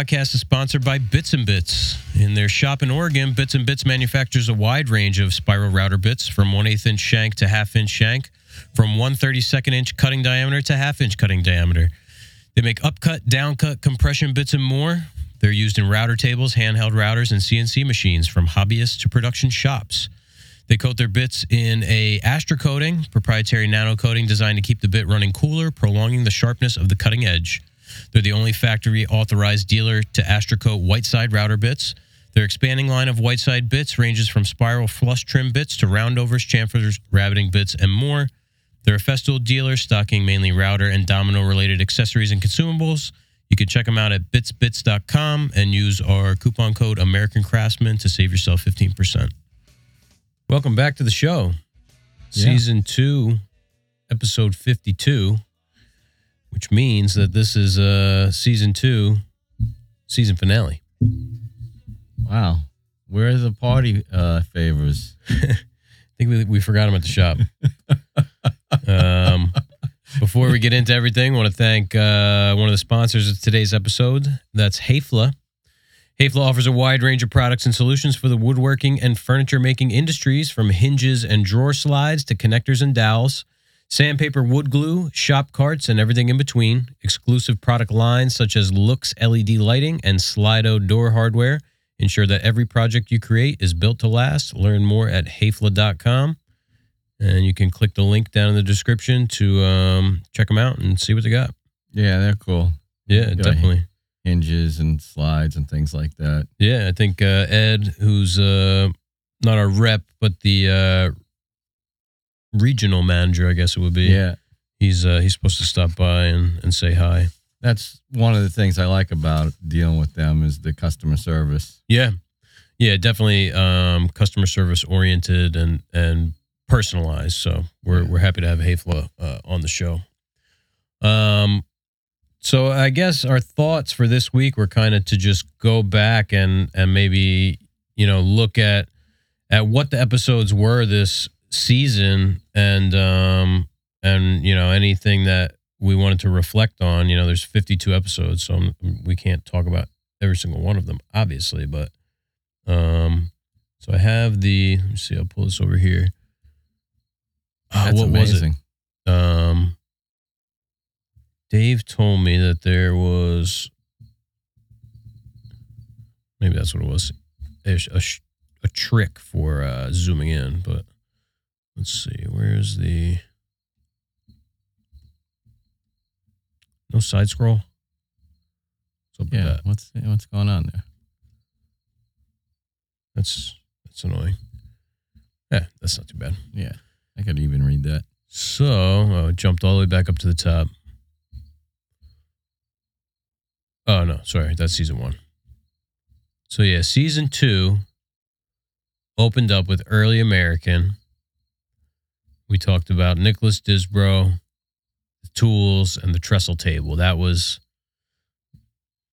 Podcast is sponsored by Bits and Bits. In their shop in Oregon, Bits and Bits manufactures a wide range of spiral router bits from 1 8 inch shank to half inch shank, from 1 32nd inch cutting diameter to half inch cutting diameter. They make upcut, downcut, compression bits, and more. They're used in router tables, handheld routers, and CNC machines from hobbyists to production shops. They coat their bits in a Astra coating, proprietary nano coating designed to keep the bit running cooler, prolonging the sharpness of the cutting edge. They're the only factory authorized dealer to Astracoat Whiteside router bits. Their expanding line of Whiteside bits ranges from spiral flush trim bits to roundovers, chamfers, rabbiting bits, and more. They're a Festool dealer stocking mainly router and domino related accessories and consumables. You can check them out at bitsbits.com and use our coupon code American Craftsman to save yourself 15%. Welcome back to the show. Yeah. Season 2, episode 52, which means that this is uh season 2 season finale. Wow. Where are the party uh, favors? I think we, we forgot them at the shop. um, before we get into everything, I want to thank uh, one of the sponsors of today's episode. That's Hafele. Hafele offers a wide range of products and solutions for the woodworking and furniture making industries, from hinges and drawer slides to connectors and dowels, sandpaper, wood glue, shop carts, and everything in between. Exclusive product lines such as Loox LED lighting and Slido door hardware ensure that every project you create is built to last. Learn more at hafele.com. And you can click the link down in the description to um, check them out and see what they got. Yeah, they're cool. Yeah, definitely. Hinges and slides and things like that. Yeah, I think uh, Ed, who's uh, not our rep, but the uh, regional manager, I guess it would be. Yeah. he's uh, he's supposed to stop by and, and say hi. That's one of the things I like about dealing with them is the customer service. Yeah, yeah, definitely um, customer service oriented and and personalized. So we're Yeah. we're happy to have Hafele uh, on the show. Um, so I guess our thoughts for this week were kind of to just go back and and maybe you know look at at what the episodes were this season and um and you know anything that we wanted to reflect on you know there's 52 episodes so I'm- we can't talk about every single one of them obviously but um so i have the let me see i'll pull this over here Ah, That's what amazing. was it um dave told me that there was maybe that's what it was a, a, a trick for uh zooming in but let's see where's the no side scroll Yeah. What's what's going on there? That's that's annoying. Yeah, that's not too bad. Yeah. I could even read that. So oh, it jumped all the way back up to the top. Oh no, sorry, that's season one. So yeah, season two opened up with early American. We talked about Nicholas Disbro, the tools, and the trestle table. That was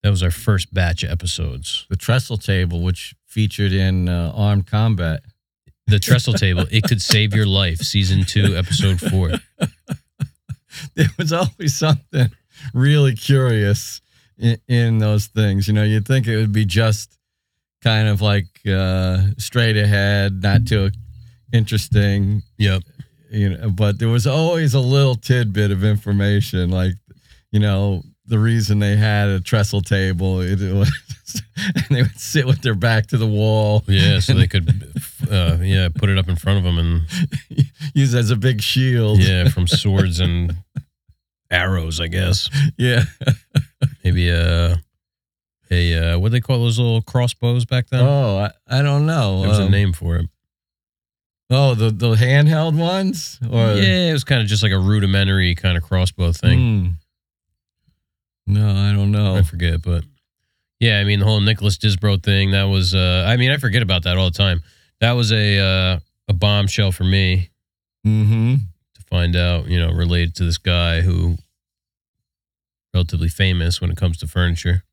that was our first batch of episodes. The trestle table, which featured in uh, Armed Combat. The trestle table, it could save your life. Season two, episode four. there was always something really curious in, in those things. You know, you'd think it would be just kind of like uh, straight ahead, not too interesting. Yep. You know, but there was always a little tidbit of information, like you know the reason they had a trestle table. It, was, and they would sit with their back to the wall, Yeah, so they could, uh, yeah, put it up in front of them and use it as a big shield. yeah, from swords and arrows, I guess. yeah. Maybe a a uh, what they call those little crossbows back then? Oh, I, I don't know. there was a Um, name for it. Oh, the the handheld ones, or yeah, it was kind of just like a rudimentary kind of crossbow thing. Hmm. No, I don't know. I forget, but yeah, I mean the whole Nicholas Disbro thing. That was, uh, I mean, I forget about that all the time. That was a uh, a bombshell for me Mm-hmm. to find out, you know, related to this guy who relatively famous when it comes to furniture.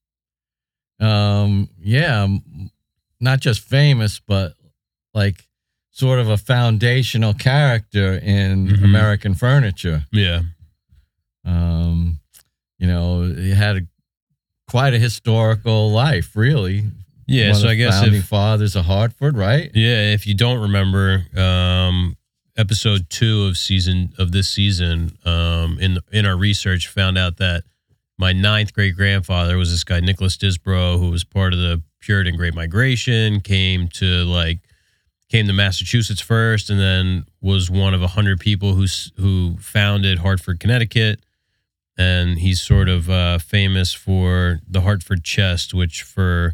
Um, yeah, m- not just famous, but like sort of a foundational character in Mhm. American furniture. Yeah. Um, you know, he had quite a historical life, really. Yeah, One so I guess founding if fathers of Hartford, right? yeah, if you don't remember, um, episode two of season of this season, um, in in our research, found out that my ninth great grandfather was this guy Nicholas Disbro, who was part of the Puritan Great Migration, came to like came to Massachusetts first, and then was one of a hundred people who who founded Hartford, Connecticut. And he's sort of uh, famous for the Hartford chest, which for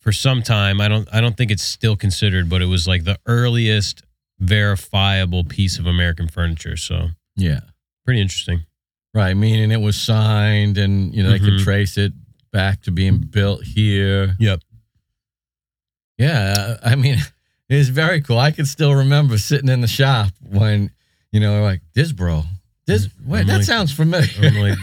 for some time I don't I don't think it's still considered, but it was like the earliest verifiable piece of American furniture. So Yeah. pretty interesting. Right. Meaning it was signed and, you know, they could Mhm. trace it back to being built here. Yep. Yeah. I mean, it's very cool. I can still remember sitting in the shop when, you know, like, this bro, this, wait, I'm that like- sounds familiar. I'm like,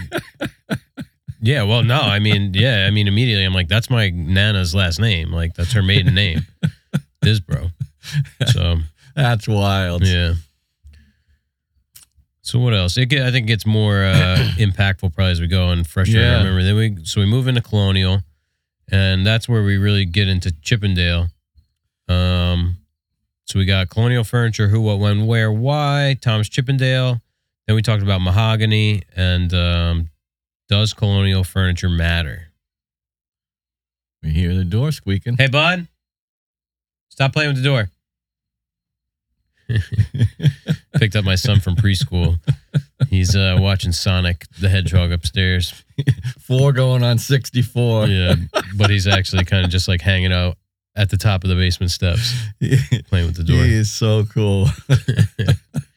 yeah, well, no, I mean, yeah, I mean, immediately I'm like, that's my Nana's last name. Like, that's her maiden name, Disbro. So, That's wild. yeah. So what else? It get, I think it gets more uh, impactful probably as we go and fresher. I Yeah. remember. Then we so we move into Colonial, and that's where we really get into Chippendale. Um, so we got Colonial Furniture, who, what, when, where, why. Thomas Chippendale. Then we talked about mahogany and um, does Colonial Furniture matter? We hear the door squeaking. Hey, bud, stop playing with the door. Picked up my son from preschool. He's uh, watching Sonic the Hedgehog upstairs. Four going on 64. Yeah, but he's actually kind of just like hanging out at the top of the basement steps, playing with the door. He is so cool.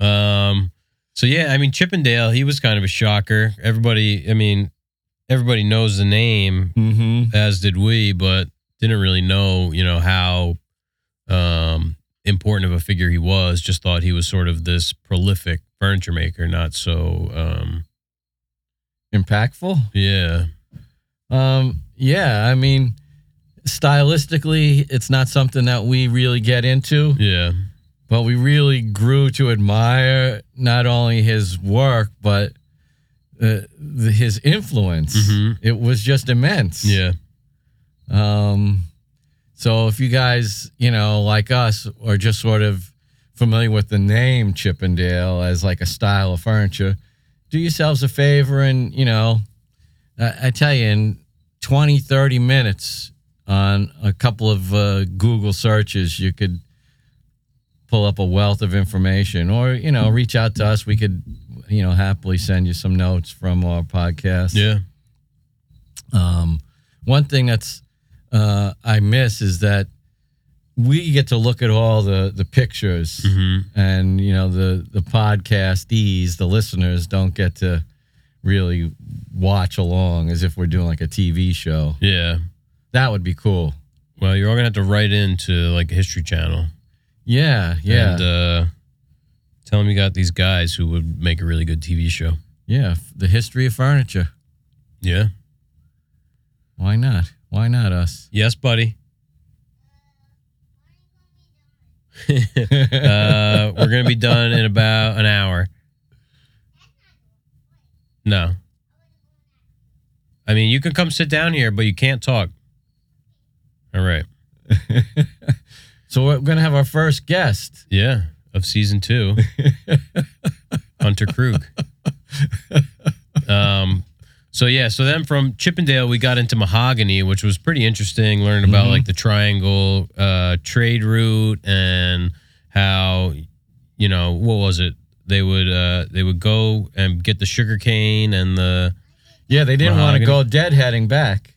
Um, so yeah, I mean Chippendale, he was kind of a shocker. Everybody, I mean, everybody knows the name, mm-hmm. as did we, but didn't really know, you know, how um important of a figure he was. Just thought he was sort of this prolific furniture maker, not so um Impactful. yeah. Um, yeah, I mean, stylistically, it's not something that we really get into, Yeah. but we really grew to admire not only his work, but uh, the, his influence. Mhm. It was just immense. Yeah. Um, so if you guys, you know, like us, are just sort of familiar with the name Chippendale as like a style of furniture, do yourselves a favor and, you know, I, I tell you, in 20, 30 minutes on a couple of uh, Google searches, you could pull up a wealth of information or, you know, reach out to us. We could, you know, happily send you some notes from our podcast. Yeah. Um, one thing that's uh, I miss is that we get to look at all the the pictures, hmm and you know the the podcastees, the listeners, don't get to really watch along as if we're doing like a TV show. Yeah. That would be cool. Well, you're all gonna have to write into like a history channel. Yeah, yeah, And uh tell them you got these guys who would make a really good TV show. yeah. The history of furniture. Yeah. Why not? Why not us? Yes, buddy. uh, we're gonna be done in about an hour. No. I mean, you can come sit down here, but you can't talk. All right. So we're gonna have our first guest. Yeah, of season two, Hunter Krug. Um, so yeah, so then from Chippendale we got into mahogany, which was pretty interesting. Learning about Mhm. like the triangle uh, trade route and how, you know, what was it? They would uh, they would go and get the sugar cane and the Yeah, they didn't want to go deadheading back.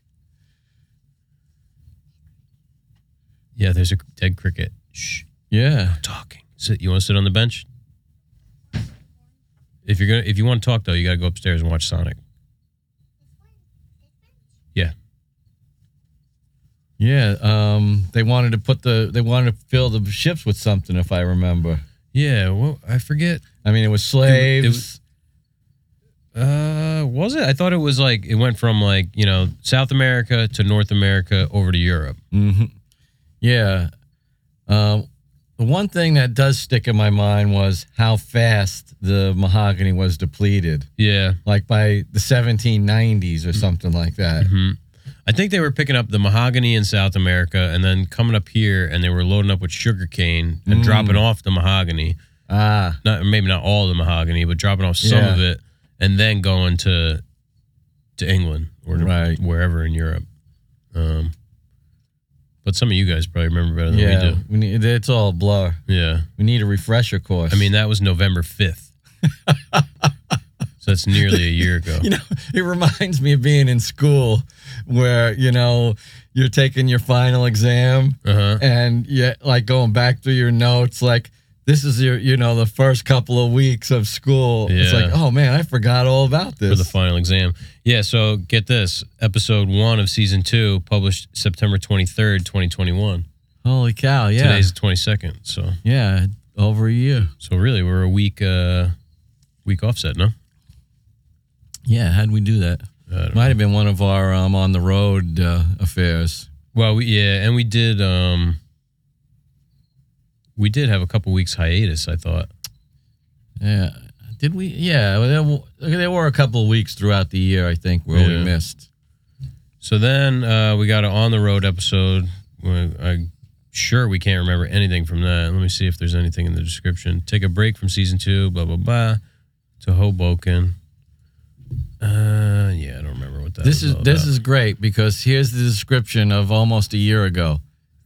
Yeah. There's a dead cricket. Shh. Yeah. talking. Sit. You want to sit on the bench? If you're gonna, if you want to talk though, you got to go upstairs and watch Sonic. Yeah, Yeah. um, they wanted to put the they wanted to fill the ships with something, if I remember. Yeah. Well, I forget. I mean, it was slaves. it was- Uh, was it? I thought it was like it went from like you know South America to North America over to Europe. hmm Yeah. Um, the one thing that does stick in my mind was how fast the mahogany was depleted, Yeah. like by the 1790s or something like that. hmm I think they were picking up the mahogany in South America and then coming up here and they were loading up with sugarcane and Mm. dropping off the mahogany. Ah, Not maybe not all the mahogany, but dropping off some Yeah. of it and then going to to England or to Right. wherever in Europe. Um, but some of you guys probably remember better than we yeah, do. we need, it's all a blur. Yeah. We need a refresher course. I mean, that was November 5th. so that's nearly a year ago. you know, it reminds me of being in school where, you know, you're taking your final exam Uh huh. and you like going back through your notes like this is your you know the first couple of weeks of school it's like oh man i forgot all about this For the final exam. Yeah. So get this episode one of season two published September 23rd, 2021. holy cow yeah Today's the 22nd. So, yeah over a year so really, we're a week, uh, week offset, no? yeah how'd we do that might have been one of our um, on the road uh, affairs Well, we, yeah, and we did. um We did have a couple weeks hiatus. I thought. yeah did we yeah well, there, there were a couple of weeks throughout the year i think where we missed So then uh we got an on the road episode. I'm sure we can't remember anything from that. Let me see if there's anything in the description. Take a break from season two. Blah blah blah. To Hoboken. Uh, yeah, I don't remember what that. this was is this about. is great because here's the description of almost a year ago.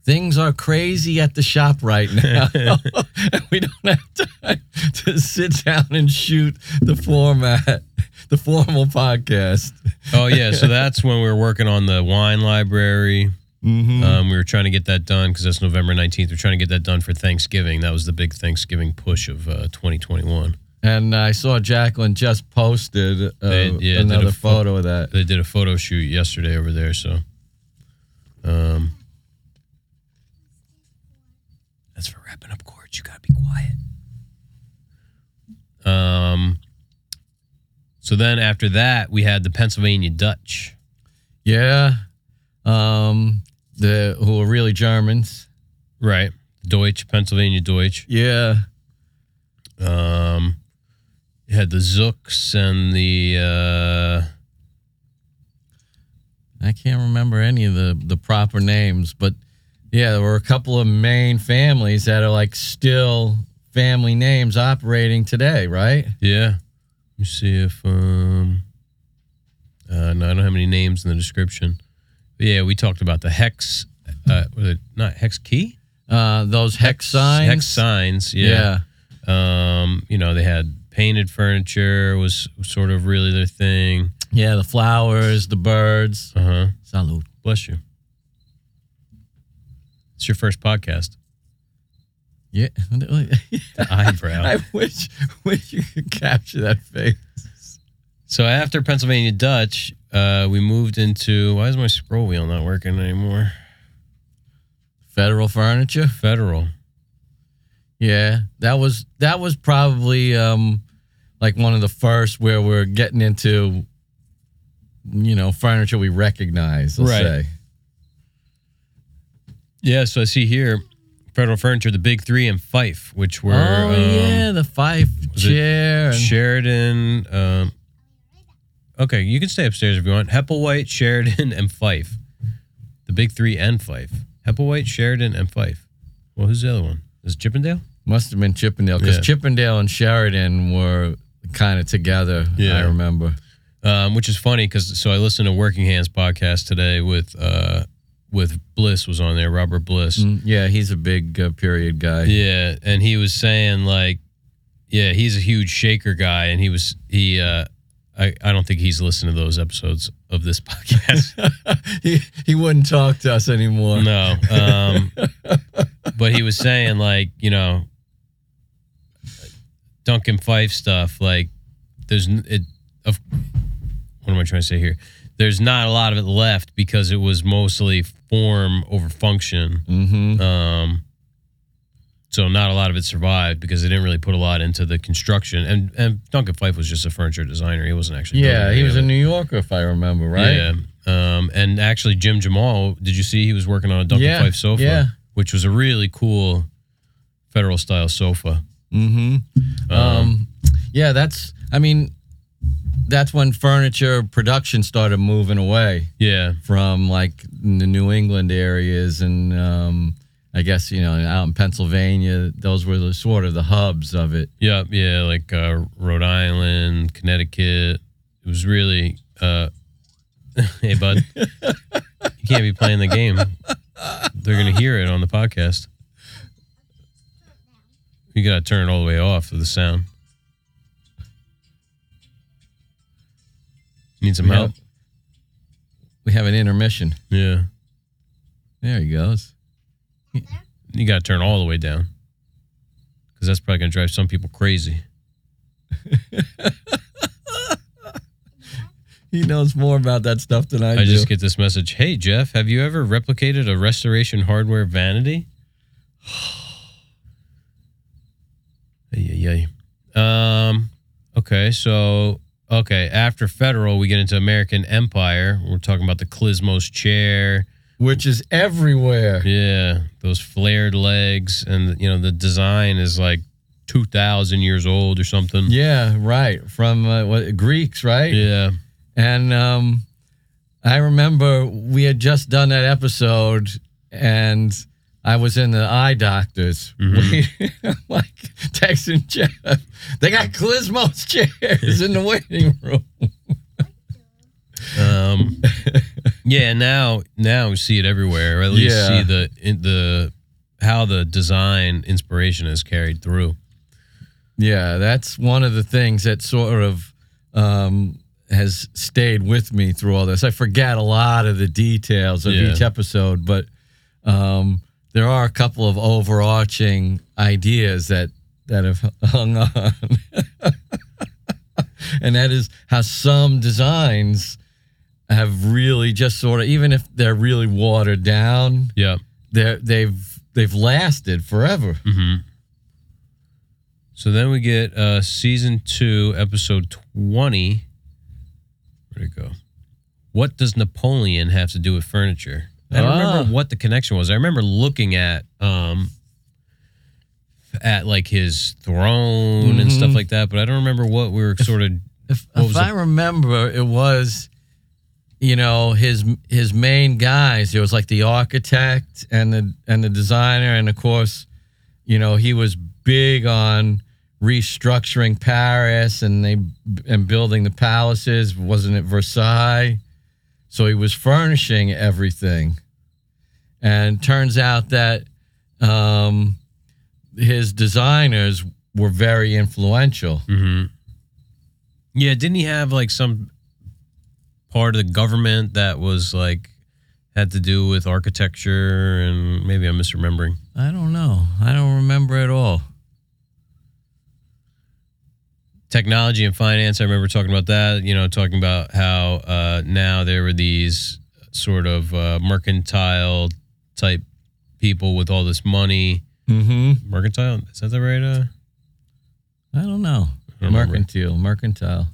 Things are crazy at the shop right now. we don't have time to sit down and shoot the format, the formal podcast. Oh yeah, so that's when we were working on the wine library. Mm-hmm. Um, we were trying to get that done because that's November 19th. We're trying to get that done for Thanksgiving. That was the big Thanksgiving push of uh, 2021. and I saw Jacqueline just posted uh, They- yeah, a another pho- photo of that. They did a photo shoot yesterday over there, so um, that's for wrapping. You gotta be quiet. Um, so then after that, we had the Pennsylvania Dutch. Yeah. Um, the who are really Germans. Right. Deutsch, Pennsylvania Deutsch. Yeah. Um, you had the Zooks and the uh, I can't remember any of the the proper names, but yeah, there were a couple of main families that are like still family names operating today, right? yeah. Let me see if um, uh, no, I don't have any names in the description. But yeah, we talked about the hex. Uh, was it not hex key? Uh, those hex signs. Hex signs. Yeah. Um, you know, they had painted furniture was sort of really their thing. yeah, the flowers, the birds. Uh huh. Salud. Bless you. It's your first podcast. Yeah. The eyebrow. I wish wish you could capture that face. So after Pennsylvania Dutch, uh, we moved into. Why is my scroll wheel not working anymore? Federal furniture. Federal. Yeah, that was that was probably um like one of the first where we're getting into you know furniture we recognize. Let's Right. say. Yeah. So I see here, Federal Furniture, the Big Three, and Phyfe, which were oh um, yeah, the five was it chair. And, Sheraton. Um, okay, you can stay upstairs if you want. Hepplewhite, Sheraton, and Phyfe. The Big Three and Phyfe. Hepplewhite, Sheraton, and Phyfe. Well, who's the other one? Is it Chippendale? must have been Chippendale because Yeah. Chippendale and Sheraton were kind of together. Yeah. I remember. um, which is funny because so I listened to Working Hands podcast today with uh, with Bliss was on there, Robert Bliss. Mm, yeah, he's a big uh, period guy. Yeah, and he was saying like, yeah, he's a huge shaker guy, and he was he. uh I, I don't think he's listened to those episodes of this podcast. he he wouldn't talk to us anymore. no, um, but he was saying like you know, Duncan Phyfe stuff like there's it of what am I trying to say here? There's not a lot of it left because it was mostly form over function. Mm-hmm. Um, so not a lot of it survived because they didn't really put a lot into the construction. And and Duncan Phyfe was just a furniture designer. He wasn't actually. Yeah, he was a. New Yorker, if I remember right. Yeah. Um, and actually, Jim Jamal, did you see he was working on a Duncan Yeah, Phyfe sofa, yeah. which was a really cool federal style sofa. Mm-hmm. Um, Um, yeah, that's. I mean, that's when furniture production started moving away yeah, from like the New England areas, and um, I guess you know out in Pennsylvania, those were the sort of the hubs of it. yeah, yeah, like uh, Rhode Island, Connecticut. It was really. Uh, hey, bud, you can't be playing the game. They're gonna hear it on the podcast. You gotta turn it all the way off of the sound. Need some We help? have, we have an intermission. Yeah. There he goes. You got to turn all the way down because that's probably going to drive some people crazy. He knows more about that stuff than I, I do. I just get this message Hey, Jeff, have you ever replicated a restoration hardware vanity? Yeah, yeah. Um, okay, so, okay, after Federal, we get into American Empire. We're talking about the Klismos chair. Which is everywhere. Yeah, those flared legs. And, you know, the design is like 2,000 years old or something. Yeah, right. From uh, what, Greeks, right? Yeah. And um, I remember we had just done that episode, and I was in the eye doctors, waiting, like texting Jeff. They got Klismos chairs in the waiting room. Um, yeah, now now we see it everywhere. Or at least Yeah. see the in the how the design inspiration is carried through. Yeah, that's one of the things that sort of um, has stayed with me through all this. I forget a lot of the details of Yeah. each episode, but um, there are a couple of overarching ideas that that have hung on, and that is how some designs have really just sort of, even if they're really watered down, Yeah. they're they've they've lasted forever. hmm So then we get uh, season two, episode twenty. Where'd it go? What does Napoleon have to do with furniture? I don't Ah. remember what the connection was. I remember looking at um at like his throne and stuff Mhm. like that, but I don't remember what we were sort of If, if I remember, it was, you know, his his main guys. It was like the architect and the and the designer, and of course, you know, he was big on restructuring Paris and they and building the palaces. Wasn't it Versailles? So he was furnishing everything, and turns out that um, his designers were very influential. hmm Yeah, didn't he have like some part of the government that was like had to do with architecture and maybe I'm misremembering. I don't know. I don't remember at all. Technology and finance, I remember talking about that, you know, talking about how uh now there were these sort of uh mercantile type people with all this money. Mm-hmm. Mercantile, is that the right uh I don't know. I don't remember. Mercantile, mercantile.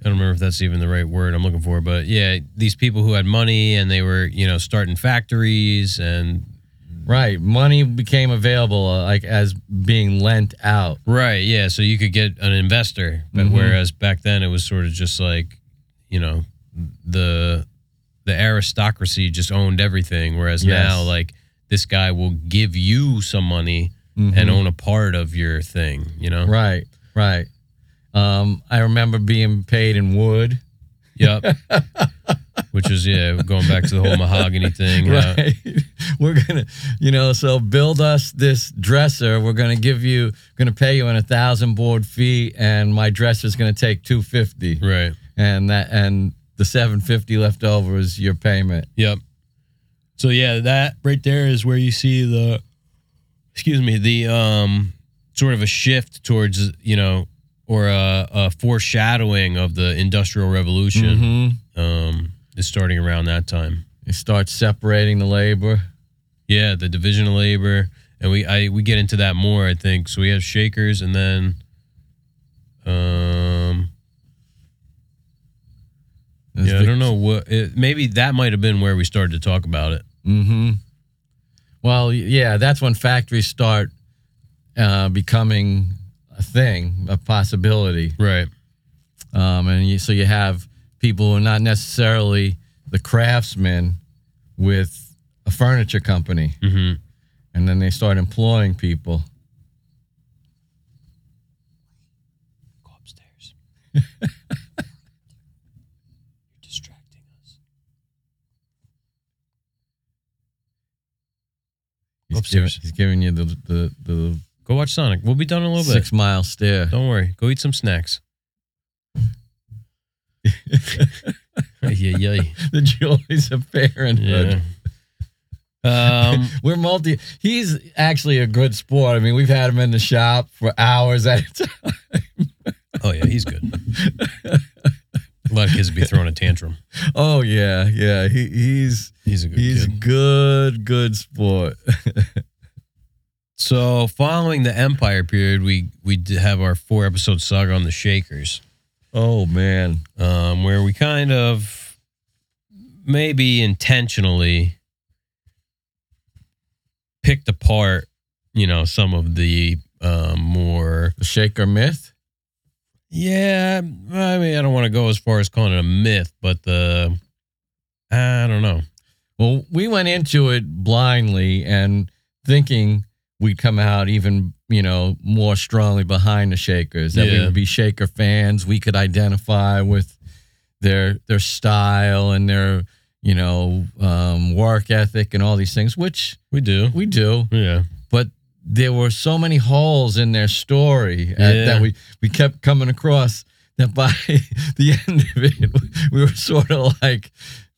I don't remember if that's even the right word I'm looking for, but yeah, these people who had money and they were, you know, starting factories and Right. Money became available uh, like as being lent out. Right, yeah. So you could get an investor, but Mhm. whereas back then it was sort of just like, you know, the the aristocracy just owned everything, whereas Yes. now like this guy will give you some money and Mhm. own a part of your thing, you know? Right. Right. Um, I remember being paid in wood. Yep. Which is yeah, going back to the whole mahogany thing. how- Right. we're gonna, you know, so build us this dresser. We're gonna give you, gonna pay you in a thousand board fee, and my dresser's gonna take two fifty, right. and that and the seven fifty left over is your payment. Yep. So yeah, that right there is where you see the excuse me, the um sort of a shift towards, you know, or a, a foreshadowing of the industrial revolution Mm-hmm. um is starting around that time. You start separating the labor. Yeah, the division of labor and we I we get into that more, I think. So we have shakers and then um yeah, I don't know what it, maybe that might have been where we started to talk about it. Mm-hmm. Well, yeah, that's when factories start uh, becoming a thing, a possibility. Right. Um, and you, so you have people who are not necessarily the craftsmen with a furniture company, Mm-hmm. and then they start employing people. Go upstairs. You're distracting us. He's giving, Upstairs. he's giving you the the, the Go watch Sonic. We'll be done in a little six mile stare. Don't worry. Go eat some snacks. Yeah, yeah, the joys of parenthood. yeah. Um, We're multi. He's actually a good sport. I mean, we've had him in the shop for hours at a time. oh yeah, he's good. A lot of kids would be throwing a tantrum. Oh yeah, yeah. He, he's He's a good he's a kid. good good sport. So, following the Empire period, we we have our four episode saga on the Shakers, oh man. um, where we kind of maybe intentionally picked apart, you know, some of the um, more. The Shaker myth. Yeah, I mean, I don't want to go as far as calling it a myth, but the I don't know. Well, we went into it blindly and thinking we'd come out even, you know, more strongly behind the Shakers. That we would be Shaker fans. We could identify with their their style and their, you know, um, work ethic and all these things, which We do. we do. Yeah. But there were so many holes in their story uh, Yeah. that we we kept coming across that by the end of it, we were sort of like,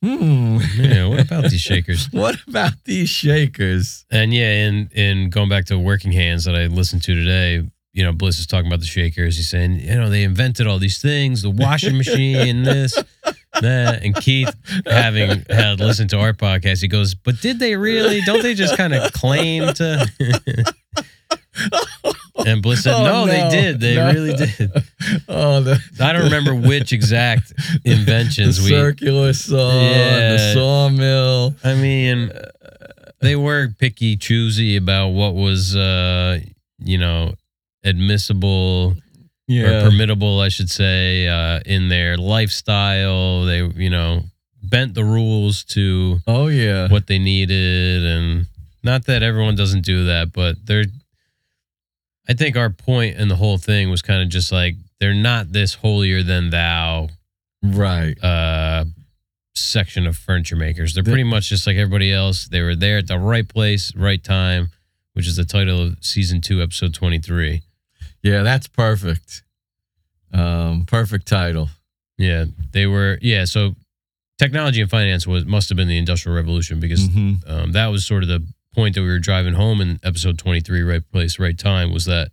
hmm. Yeah. What about these Shakers? What about these shakers? And yeah, in in going back to Working Hands that I listened to today, you know, Bliss is talking about the Shakers. He's saying, you know, they invented all these things, the washing machine, this, that. And Keith, having had listened to our podcast, he goes, but did they really? Don't they just kind of claim to? and Bliss said, Oh, no, they did. They No. really did. Oh, the I don't remember which exact the inventions we. circular saw, the sawmill. I mean, they were picky, choosy about what was, uh, you know, admissible or Yeah, permittable, I should say, uh, in their lifestyle. They, you know, bent the rules to oh yeah, what they needed, and not that everyone doesn't do that, but they're. I think our point in the whole thing was kind of just like they're not this holier than thou right. uh, section of furniture makers. They're The- pretty much just like everybody else. They were there at the right place, right time, which is the title of season two, episode 23. Yeah, that's perfect. Um, perfect title. Yeah, they were. Yeah, so technology and finance was must have been the industrial revolution because Mhm. um, that was sort of the point that we were driving home in episode 23 right place right time was that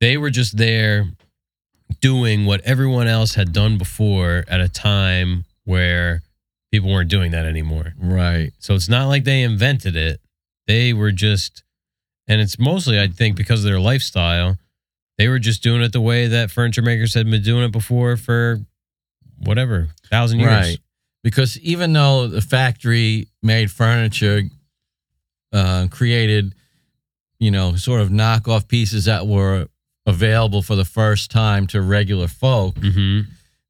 they were just there doing what everyone else had done before at a time where people weren't doing that anymore Right. so it's not like they invented it they were just and it's mostly i think because of their lifestyle they were just doing it the way that furniture makers had been doing it before for whatever thousand years Right. Because even though the factory made furniture, uh, created, you know, sort of knockoff pieces that were available for the first time to regular folk, hmm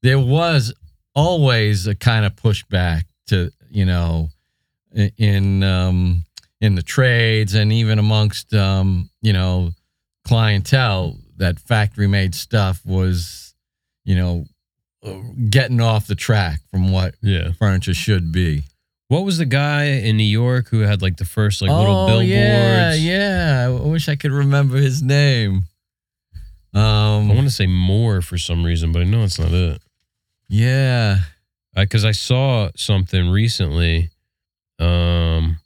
there was always a kind of pushback to, you know, in um, in the trades and even amongst um, you know clientele that factory made stuff was, you know, getting off the track from what yeah furniture should be. What was the guy in New York who had like the first like little billboards? Oh, yeah, yeah. I wish I could remember his name. I Um, want to say more for some reason, but I know it's not it. yeah, Because I saw something recently, um,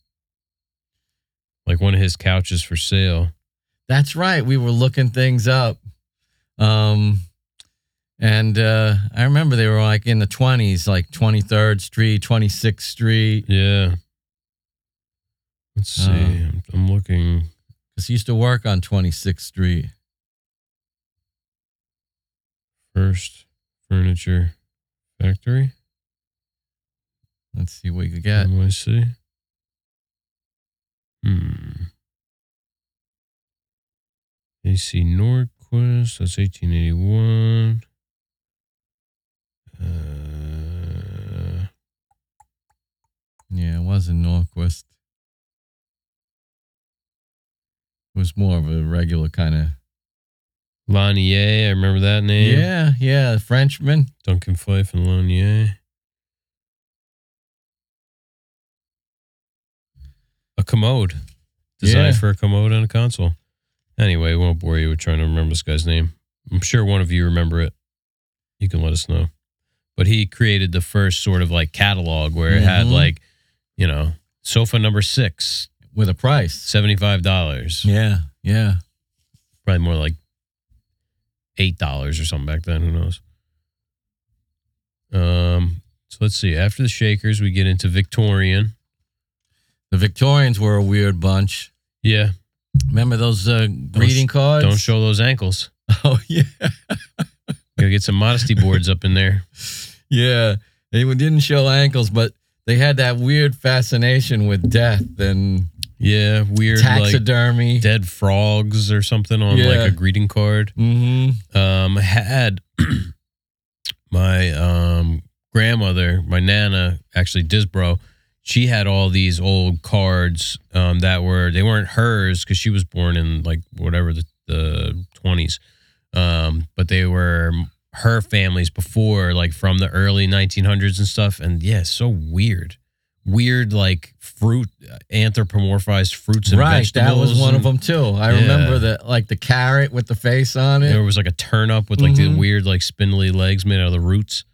like one of his couches for sale. that's right. We were looking things up. Um, and uh, I remember they were like in the 20s, like 23rd Street, 26th Street. Yeah. Let's see. Uh. I'm, I'm looking. Because he used to work on 26th Street. First Furniture Factory. Let's see what could get. see. Hmm. AC Norquist. That's 1881. Uh, Yeah, it wasn't Norquist. It was more of a regular kind of. Lannuier. I remember that name. Yeah, yeah, Frenchman. Duncan Phyfe and Lannuier. A commode. Designed Yeah. for a commode and a console. Anyway, we won't bore you with trying to remember this guy's name. I'm sure one of you remember it. You can let us know. But he created the first sort of like catalog where it had Mhm. like, you know, sofa number six, with a price. $75. Yeah, yeah. Probably more like $8 or something back then. Who knows? Um, so let's see. After the Shakers, we get into Victorian. The Victorians were a weird bunch. Yeah. Remember those uh, greeting cards? Don't show those ankles. Oh yeah, Get some modesty boards up in there. yeah. They didn't show ankles, but they had that weird fascination with death and Yeah. Weird, like taxidermy. dead frogs or something on Yeah. like a greeting card. mm-hmm. Um, had my um grandmother, my nana, actually Disbro, she had all these old cards um that were they weren't hers because she was born in like whatever the the twenties, um, but they were her families before like from the early 1900s and stuff and yeah so weird weird like fruit anthropomorphized fruits and vegetables. Right, that was one of them too. I Yeah. remember that, like the carrot with the face on it. There was like a turn up with like the Mhm. weird, like spindly legs made out of the roots.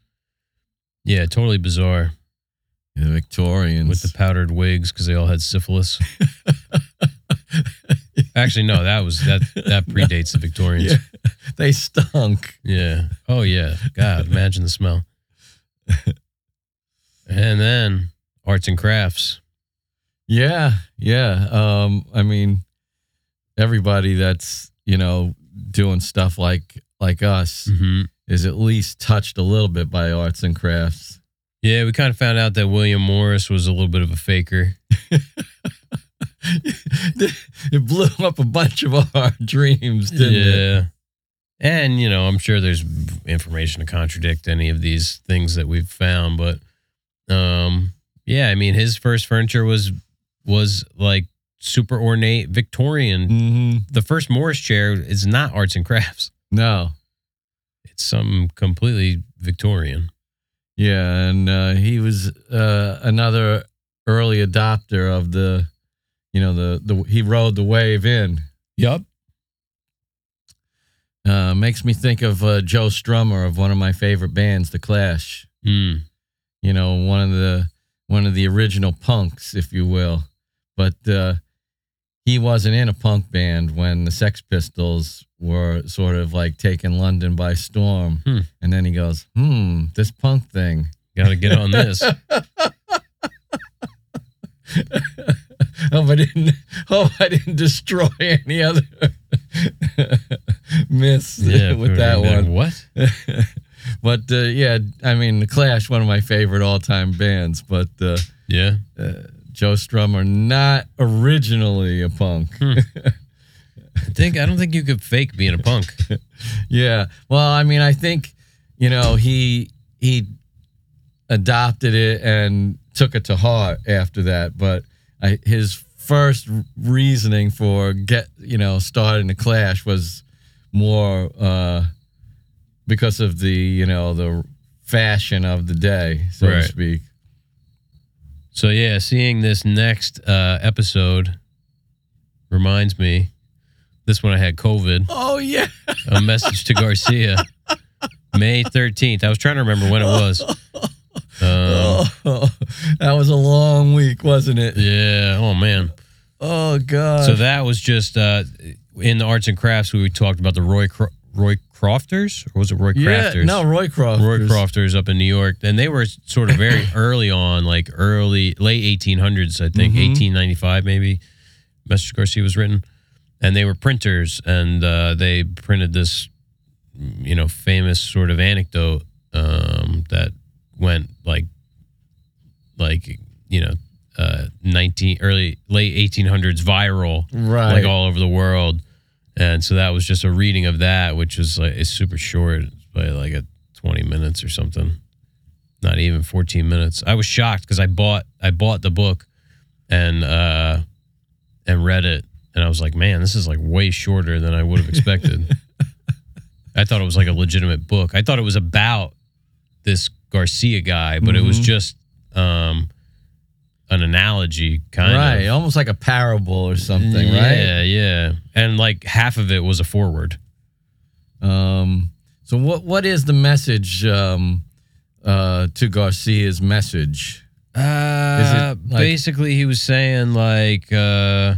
Yeah, totally bizarre The Victorians. with the powdered wigs because they all had syphilis. Actually, no, that was that that predates the Victorians. Yeah. they stunk. Yeah. Oh yeah. God, imagine the smell. and then arts and crafts. Yeah, yeah. Um, I mean, everybody that's you know doing stuff like like us hmm is at least touched a little bit by arts and crafts. Yeah, we kind of found out that William Morris was a little bit of a faker. it blew up a bunch of our dreams, didn't it? yeah. And, you know, I'm sure there's information to contradict any of these things that we've found, but um yeah, I mean his first furniture was was like super ornate Victorian. Mm-hmm. The first Morris chair is not arts and crafts. No, It's something completely Victorian. yeah, and uh, he was uh, another early adopter of the, you know, the the he rode the wave in. Yup. Uh, makes me think of uh, Joe Strummer of one of my favorite bands, The Clash. Mm. You know, one of the one of the original punks, if you will. But uh, he wasn't in a punk band when the Sex Pistols were sort of like taking London by storm. Hmm. And then he goes, "Hmm, this punk thing." Gotta get on this. hope I didn't. Hope I didn't destroy any other myths yeah, with that one. What? but uh, yeah, I mean, The Clash, one of my favorite all-time bands. But uh, Yeah. uh, Joe Strummer, not originally a punk. I think I don't think you could fake being a punk. yeah. Well, I mean, I think you know he he adopted it and took it to heart after that. But I, his first reasoning for get you know starting the Clash was more uh, because of the you know the fashion of the day, so Right. to speak. So yeah, seeing this next uh, episode reminds me. This one I had COVID. Oh yeah. A message to Garcia, May thirteenth. I was trying to remember when it was. Um, oh, that was a long week, wasn't it? yeah. Oh man. Oh god. So that was just uh, in the arts and crafts. We talked about the Roy Cro- Roy Crofters, or was it Roy yeah, Crafters? no, Roycroft. Roy Crofters up in New York, and they were sort of very early on, like early late 1800s, I think, Mhm. 1895 maybe. Message Garcia was written, and they were printers, and uh, they printed this, you know, famous sort of anecdote um, that went like, like you know, uh, 19 early late 1800s viral, Right. like all over the world. and so that was just a reading of that, which was like it's super short, it's by like a twenty minutes or something, not even fourteen minutes. I was shocked because I bought I bought the book, and uh, and read it, and I was like, man, this is like way shorter than I would have expected. I thought it was like a legitimate book. I thought it was about this Garcia guy, but it was Mhm. just um, an analogy, kind right, of. Right, almost like a parable or something, right? Yeah, yeah. And like half of it was a forward. Um, so what what is the message um, uh, to Garcia's message? Uh, like- basically, he was saying like, uh,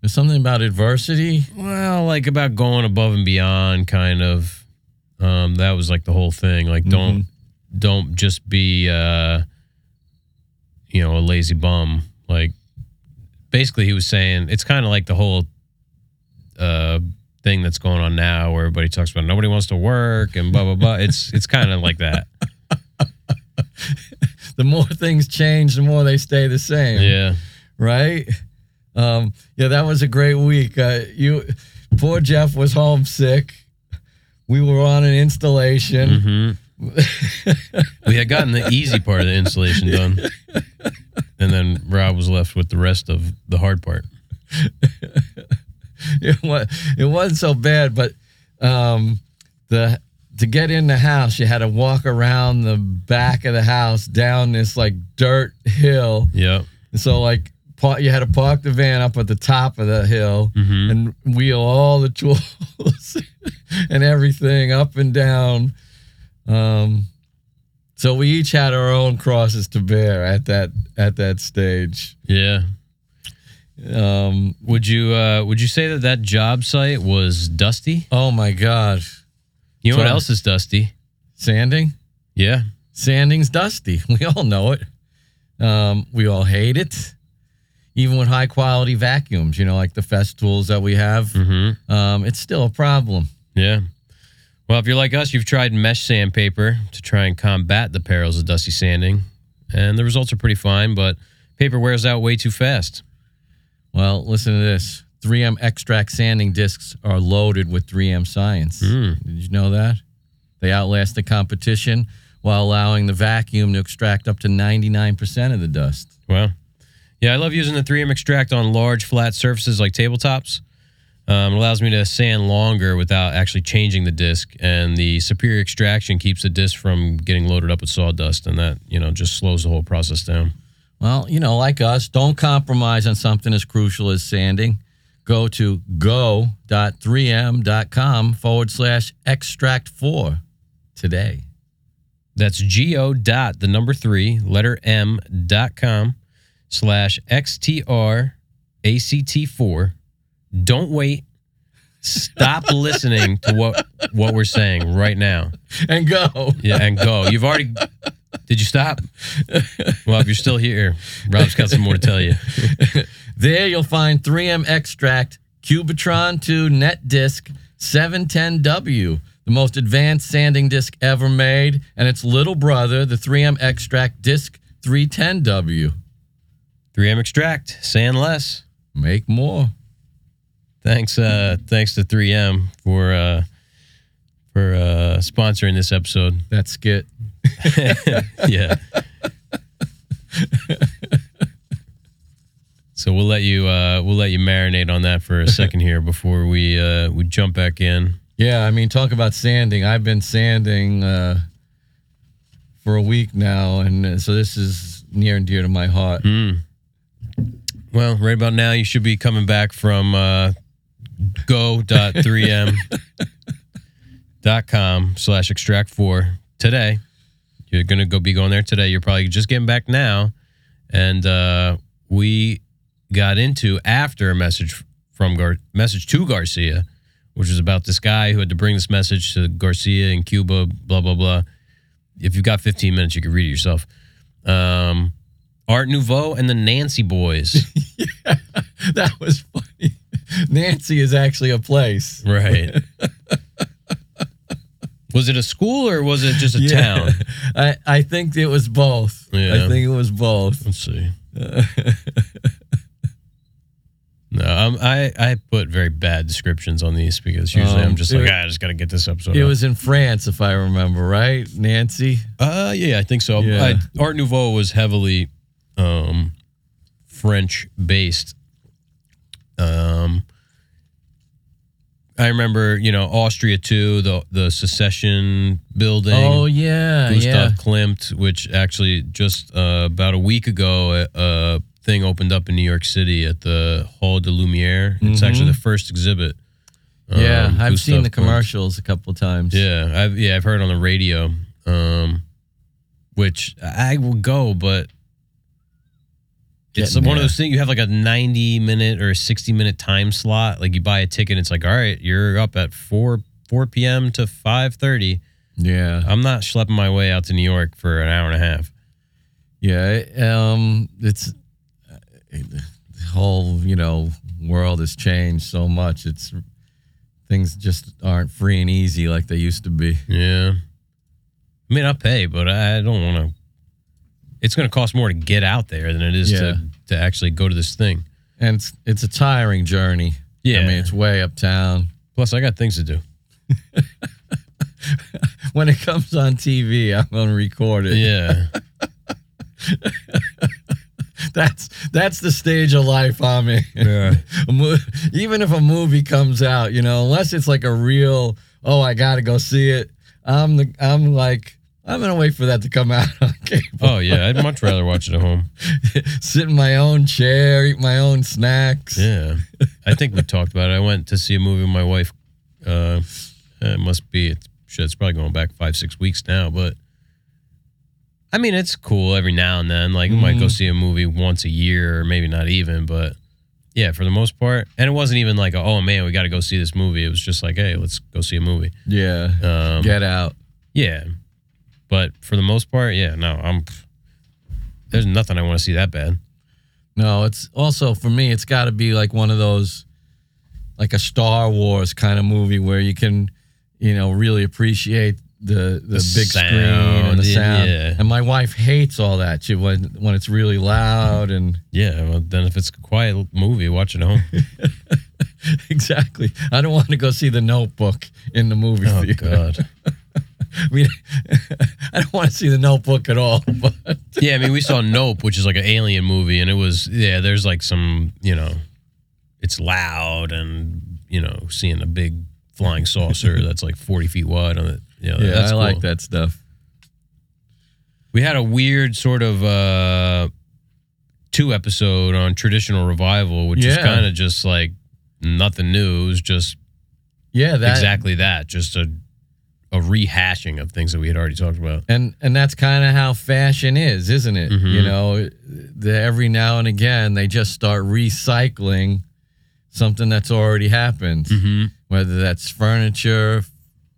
There's something about adversity. well, like about going above and beyond, kind of. Um, that was like the whole thing. Like, don't don't just be, uh, you know, a lazy bum. Like, basically, he was saying it's kind of like the whole uh thing that's going on now, where everybody talks about nobody wants to work and blah blah blah. It's it's kind of like that. The more things change, the more they stay the same. Yeah. Right. Um, yeah, that was a great week. Uh, you, poor Jeff was homesick. We were on an installation. hmm we had gotten the easy part of the installation done, and then Rob was left with the rest of the hard part. it was it wasn't so bad, but um, the to get in the house, you had to walk around the back of the house down this like dirt hill. Yep. And so like pa- you had to park the van up at the top of the hill hmm and wheel all the tools and everything up and down. Um, so we each had our own crosses to bear at that at that stage. Yeah. Um, Would you uh, Would you say that that job site was dusty? oh my God, You know what else is dusty? sanding. Yeah. Sanding's dusty. We all know it. Um, we all hate it. Even with high quality vacuums, you know, like the Festools that we have, hmm um, it's still a problem. Yeah. Well, if you're like us, you've tried mesh sandpaper to try and combat the perils of dusty sanding, and the results are pretty fine, but paper wears out way too fast. Well, listen to this 3M Xtract sanding discs are loaded with 3M science. Mm. Did you know that? They outlast the competition while allowing the vacuum to extract up to 99% of the dust. Well, yeah, I love using the 3M Xtract on large flat surfaces like tabletops. Um, it allows me to sand longer without actually changing the disc, and the superior extraction keeps the disc from getting loaded up with sawdust, and that you know just slows the whole process down. Well, you know, like us, don't compromise on something as crucial as sanding. Go to go.3m.com forward slash extract four today. That's go dot the number three letter m dot com slash XTRACT4. Don't wait. Stop listening to what what we're saying right now. And go. Yeah, and go. You've already. Did you stop? Well, if you're still here, Rob's got some more to tell you. There you'll find 3M Xtract Cubitron 2 Net Disc 710W, the most advanced sanding disc ever made, and its little brother, the 3M Xtract Disc 310W. 3M Xtract, sand less. Make more. Thanks, uh, thanks to 3M for uh, for uh, sponsoring this episode. That skit. yeah. so we'll let you uh, we'll let you marinate on that for a second here before we uh, we jump back in. Yeah, I mean, talk about sanding. I've been sanding uh, for a week now, and uh, so this is near and dear to my heart. Mm. Well, right about now you should be coming back from uh, go.3m.com slash extract four today. You're gonna go be going there today. You're probably just getting back now, and uh, we got into after a message from Gar- message to Garcia, which was about this guy who had to bring this message to Garcia in Cuba. Blah blah blah. If you've got 15 minutes, you can read it yourself. Um, Art Nouveau and the Nancy Boys. yeah, that was funny. Nancy is actually a place. right. was it a school or was it just a Yeah. town? I, I think it was both. Yeah. I think it was both. Let's see. No, um, I I put very bad descriptions on these because usually Um, I'm just like, ah, I just got to get this episode. It out." was in France, if I remember right, Nancy. Uh, yeah, I think so. Yeah. I, Art Nouveau was heavily um, French based. Um, I remember, you know, Austria too, the the secession building. Oh yeah, Gustav yeah. Klimt, which actually just uh, about a week ago, a, a thing opened up in New York City at the Hall des Lumières. It's actually the first exhibit. Yeah, um, I've seen Gustav the Klimt. commercials a couple of times. Yeah, I've yeah I've heard on the radio, um, which I will go, but it's one of those things you have like a ninety minute or a sixty minute time slot. Like you buy a ticket, it's like all right, you're up at four four p.m. to five thirty. yeah, I'm not schlepping my way out to New York for an hour and a half. yeah. Um, it's the whole you know world has changed so much. It's things just aren't free and easy like they used to be. Yeah, I mean I'll pay, but I don't want to. It's going to cost more to get out there than it is Yeah. to to actually go to this thing. And it's it's a tiring journey. Yeah. I mean it's way uptown. Plus, I got things to do. When it comes on TV, I'm gonna record it. Yeah. That's that's the stage of life I'm in. Yeah. Even if a movie comes out, you know, unless it's like a real, oh, I gotta go see it. I'm the I'm like I'm gonna wait for that to come out on cable. Oh yeah, I'd much rather watch it at home. Sit in my own chair, eat my own snacks. Yeah, I think we talked about it. I went to see a movie with my wife. Uh, it must be it's, shit. It's probably going back five six weeks now, but I mean it's cool every now and then. Like we might go see a movie once a year, or maybe not even. But yeah, for the most part, and it wasn't even like oh man, we got to go see this movie. It was just like hey, let's go see a movie. Yeah. Um, Get out. Yeah, but for the most part, yeah, no, I'm. There's nothing I want to see that bad. No, it's also for me. It's got to be like one of those, like a Star Wars kind of movie where you can, you know, really appreciate the the, The big screen and the sound, sound. yeah. And my wife hates all that. She when when it's really loud and Yeah, well, then if it's a quiet movie, watch it home. exactly. I don't want to go see the Notebook in the movie oh theater. God. I mean, I don't want to see the Notebook at all. But Yeah, I mean, we saw Nope, which is like an alien movie, and it was yeah. There's like some, you know, it's loud, and you know, seeing a big flying saucer that's like 40 feet wide on it. You know, yeah, that's I like that stuff. We had a weird sort of uh two episode on traditional revival, which is kind of just like nothing new. It was just Yeah, that exactly that, just a a rehashing of things that we had already talked about. and and that's kind of how fashion is, isn't it? Mhm. You know, the, every now and again they just start recycling something that's already happened, Mm-hmm. whether that's furniture,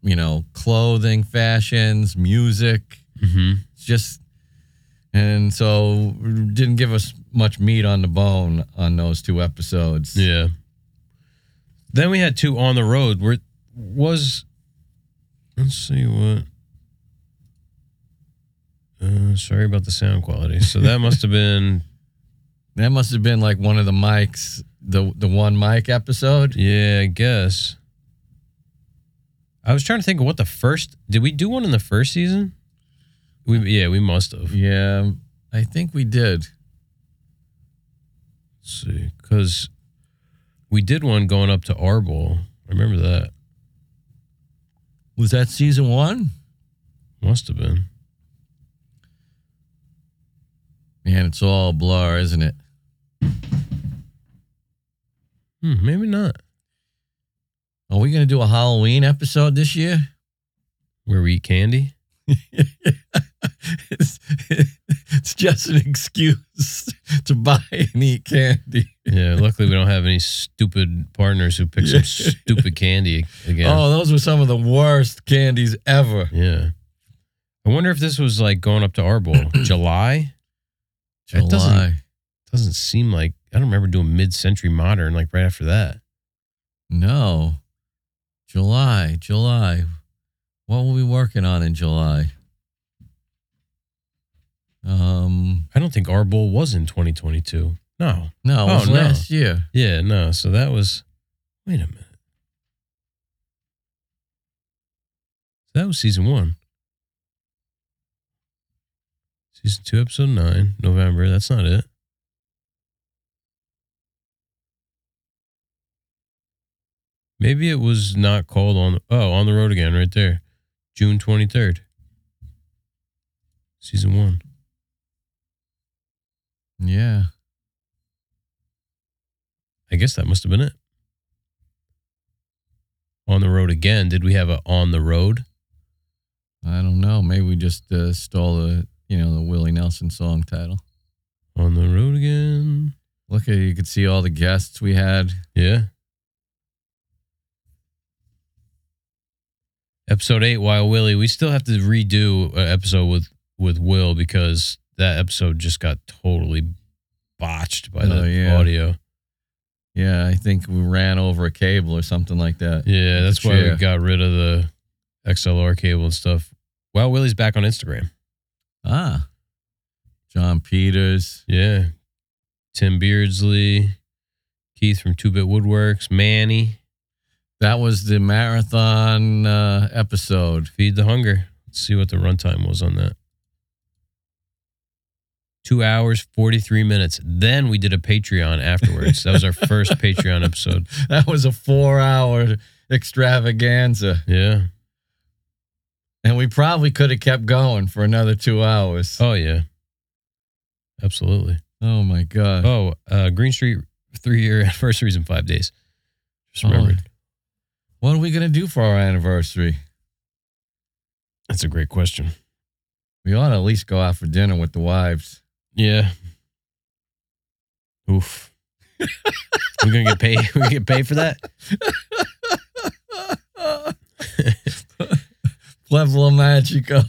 you know, clothing, fashions, music. Mm-hmm. It's just and so didn't give us much meat on the bone on those two episodes. Yeah. Then we had two on the road. Where was let's see what. Uh, sorry about the sound quality. So that must have been That must have been like one of the mics, the the one mic episode. yeah, I guess. I was trying to think of what the first did we do one in the first season? We yeah we must have. Yeah, I think we did. Let's see, because we did one going up to Arbol. I remember that. Was that season one? Must have been. Man, it's all blur, isn't it? Hmm, maybe not. Are we going to do a Halloween episode this year? Where we eat candy. it's, it's just an excuse to buy and eat candy. Yeah, luckily we don't have any stupid partners who pick some stupid candy again. Oh, those were some of the worst candies ever. Yeah. I wonder if this was like going up to Arbol. July? That doesn't- July. Doesn't seem like I don't remember doing mid century modern like right after that. No. July. July. What were we working on in July? Um, I don't think our bowl was in 2022. No. No, it Oh, was no. last year. Yeah, no. So that was. Wait a minute. That was season one. Season two, episode nine, November. That's not it. Maybe it was not called on. Oh, on the road again, right there, June twenty third. Season one. Yeah. I guess that must have been it. On the road again. Did we have a on the road? I don't know. Maybe we just uh, stole the, you know, the Willie Nelson song title. On the road again. Look at you could see all the guests we had. Yeah. Episode eight, Wild Willie. We still have to redo an episode with with Will because that episode just got totally botched by Oh, the yeah. audio. Yeah, I think we ran over a cable or something like that. Yeah, that's why we got rid of the XLR cable and stuff. Well, Willie's back on Instagram. Ah. John Peters. Yeah. Tim Beardsley, Keith from Two Bit Woodworks, Manny, That was the marathon uh, episode. Feed the Hunger. Let's see what the runtime was on that. Two hours, 43 minutes. Then we did a Patreon afterwards. that was our first Patreon episode. That was a four hour extravaganza. Yeah. And we probably could have kept going for another two hours. Oh, yeah. Absolutely. Oh my God. Oh, uh, Green Street three year anniversaries in five days. Just remembered. What are we going to do for our anniversary? That's a great question. We ought to at least go out for dinner with the wives. Yeah. Oof. We're gonna get paid. We get paid for that. Pueblo Magico. Uh,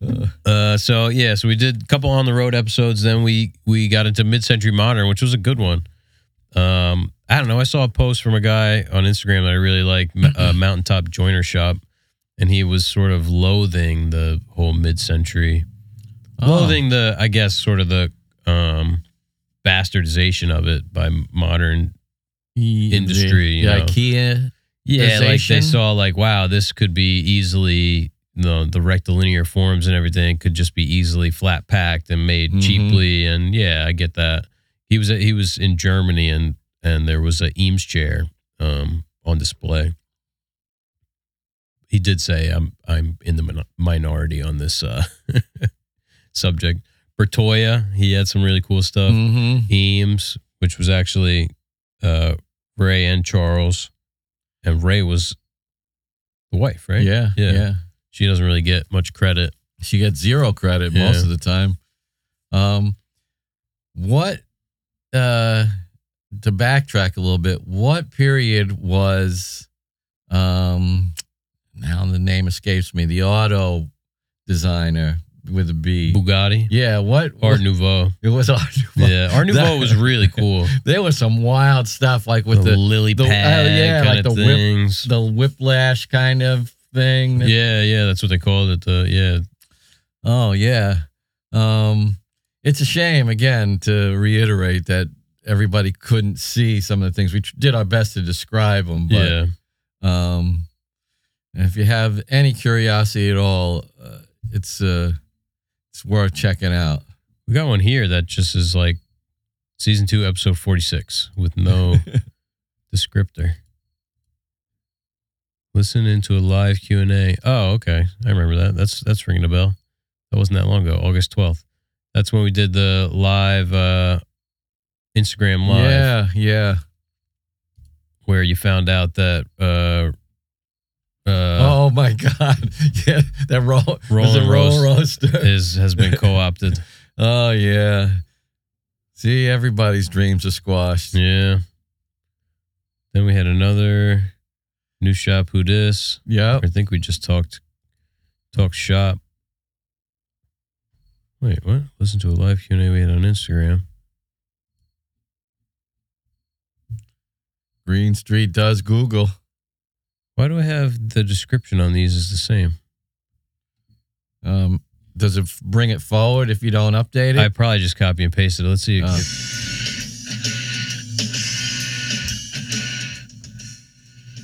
Uh, so yeah, so we did a couple on the road episodes. Then we we got into mid century modern, which was a good one. Um, I don't know. I saw a post from a guy on Instagram that I really like, uh, Mountaintop Joiner Shop, and he was sort of loathing the whole mid century, oh, loathing the I guess sort of the um bastardization of it by modern the- industry, The, you know. IKEA. Yeah, like they saw like, wow, this could be easily the the rectilinear forms and everything could just be easily flat packed and made Mhm. cheaply. And yeah, I get that. He was he was in Germany and and there was a Eames chair um, on display. He did say, "I'm I'm in the minority on this uh, subject." Bertoia, he had some really cool stuff. Mm-hmm. Eames, which was actually uh, Ray and Charles, and Ray was the wife, right? Yeah, Yeah. yeah. She doesn't really get much credit. She gets zero credit Yeah. most of the time. Um, what? Uh, to backtrack a little bit, what period was? Um, now the name escapes me. The auto designer with a B. Bugatti, Yeah, what? Art Nouveau. It was Art Nouveau. Yeah, Art Nouveau That- was really cool. There was some wild stuff like with the, the lily the- oh, pad yeah, kind like the whip- things. the whiplash kind of thing. yeah, yeah, that's what they called it. The yeah, Oh yeah. Um it's a shame again to reiterate that everybody couldn't see some of the things we tr- did our best to describe them but yeah. um if you have any curiosity at all uh, it's uh it's worth checking out. We got one here that just is like season two, episode forty six, with no descriptor. Listen into a live Q and A. Oh, okay, I remember that. That's that's ringing a bell. That wasn't that long ago, August twelfth. That's when we did the live uh, Instagram live, Yeah, yeah. where you found out that uh, uh, oh my god. Yeah, that roll Rolling roll roast roaster. is has been co opted. oh yeah. See, everybody's dreams are squashed. yeah. Then we had another new shop. Who dis? Yeah. I think we just talked talked shop. Wait, what? Listen to a live Q and A we had on Instagram. Green Street does Google. Why do I have the description on these is the same? Um, does it bring it forward if you don't update it? I probably just copy and pasted it. Let's see. Oh.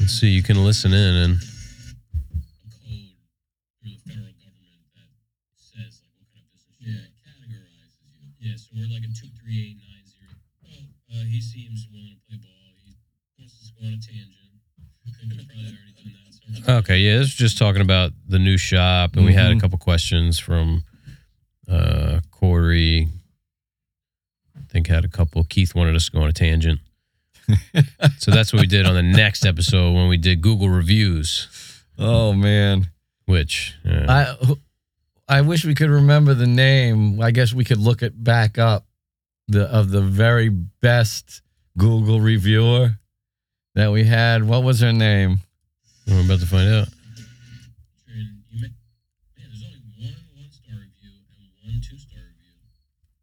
Let's see. You can listen in and code through the federal government that says like what kind of business you yeah. categorizes you. Yeah, so we're like a two three eight nine zero. Well, uh, he seems willing to play ball. He wants us to go on a tangent. We've probably already done that. several Okay, yeah, this is just talking about the new shop, and we had a Mhm. couple questions from uh, Corey. I think had a couple. Keith wanted us to go on a tangent, so that's what we did on the next episode when we did Google reviews. oh man, Which uh, I I wish we could remember the name. I guess we could look it back up the of the very best Google reviewer that we had. What was her name? We're about to find out. And you may, man, there's only one one star review and one two star review.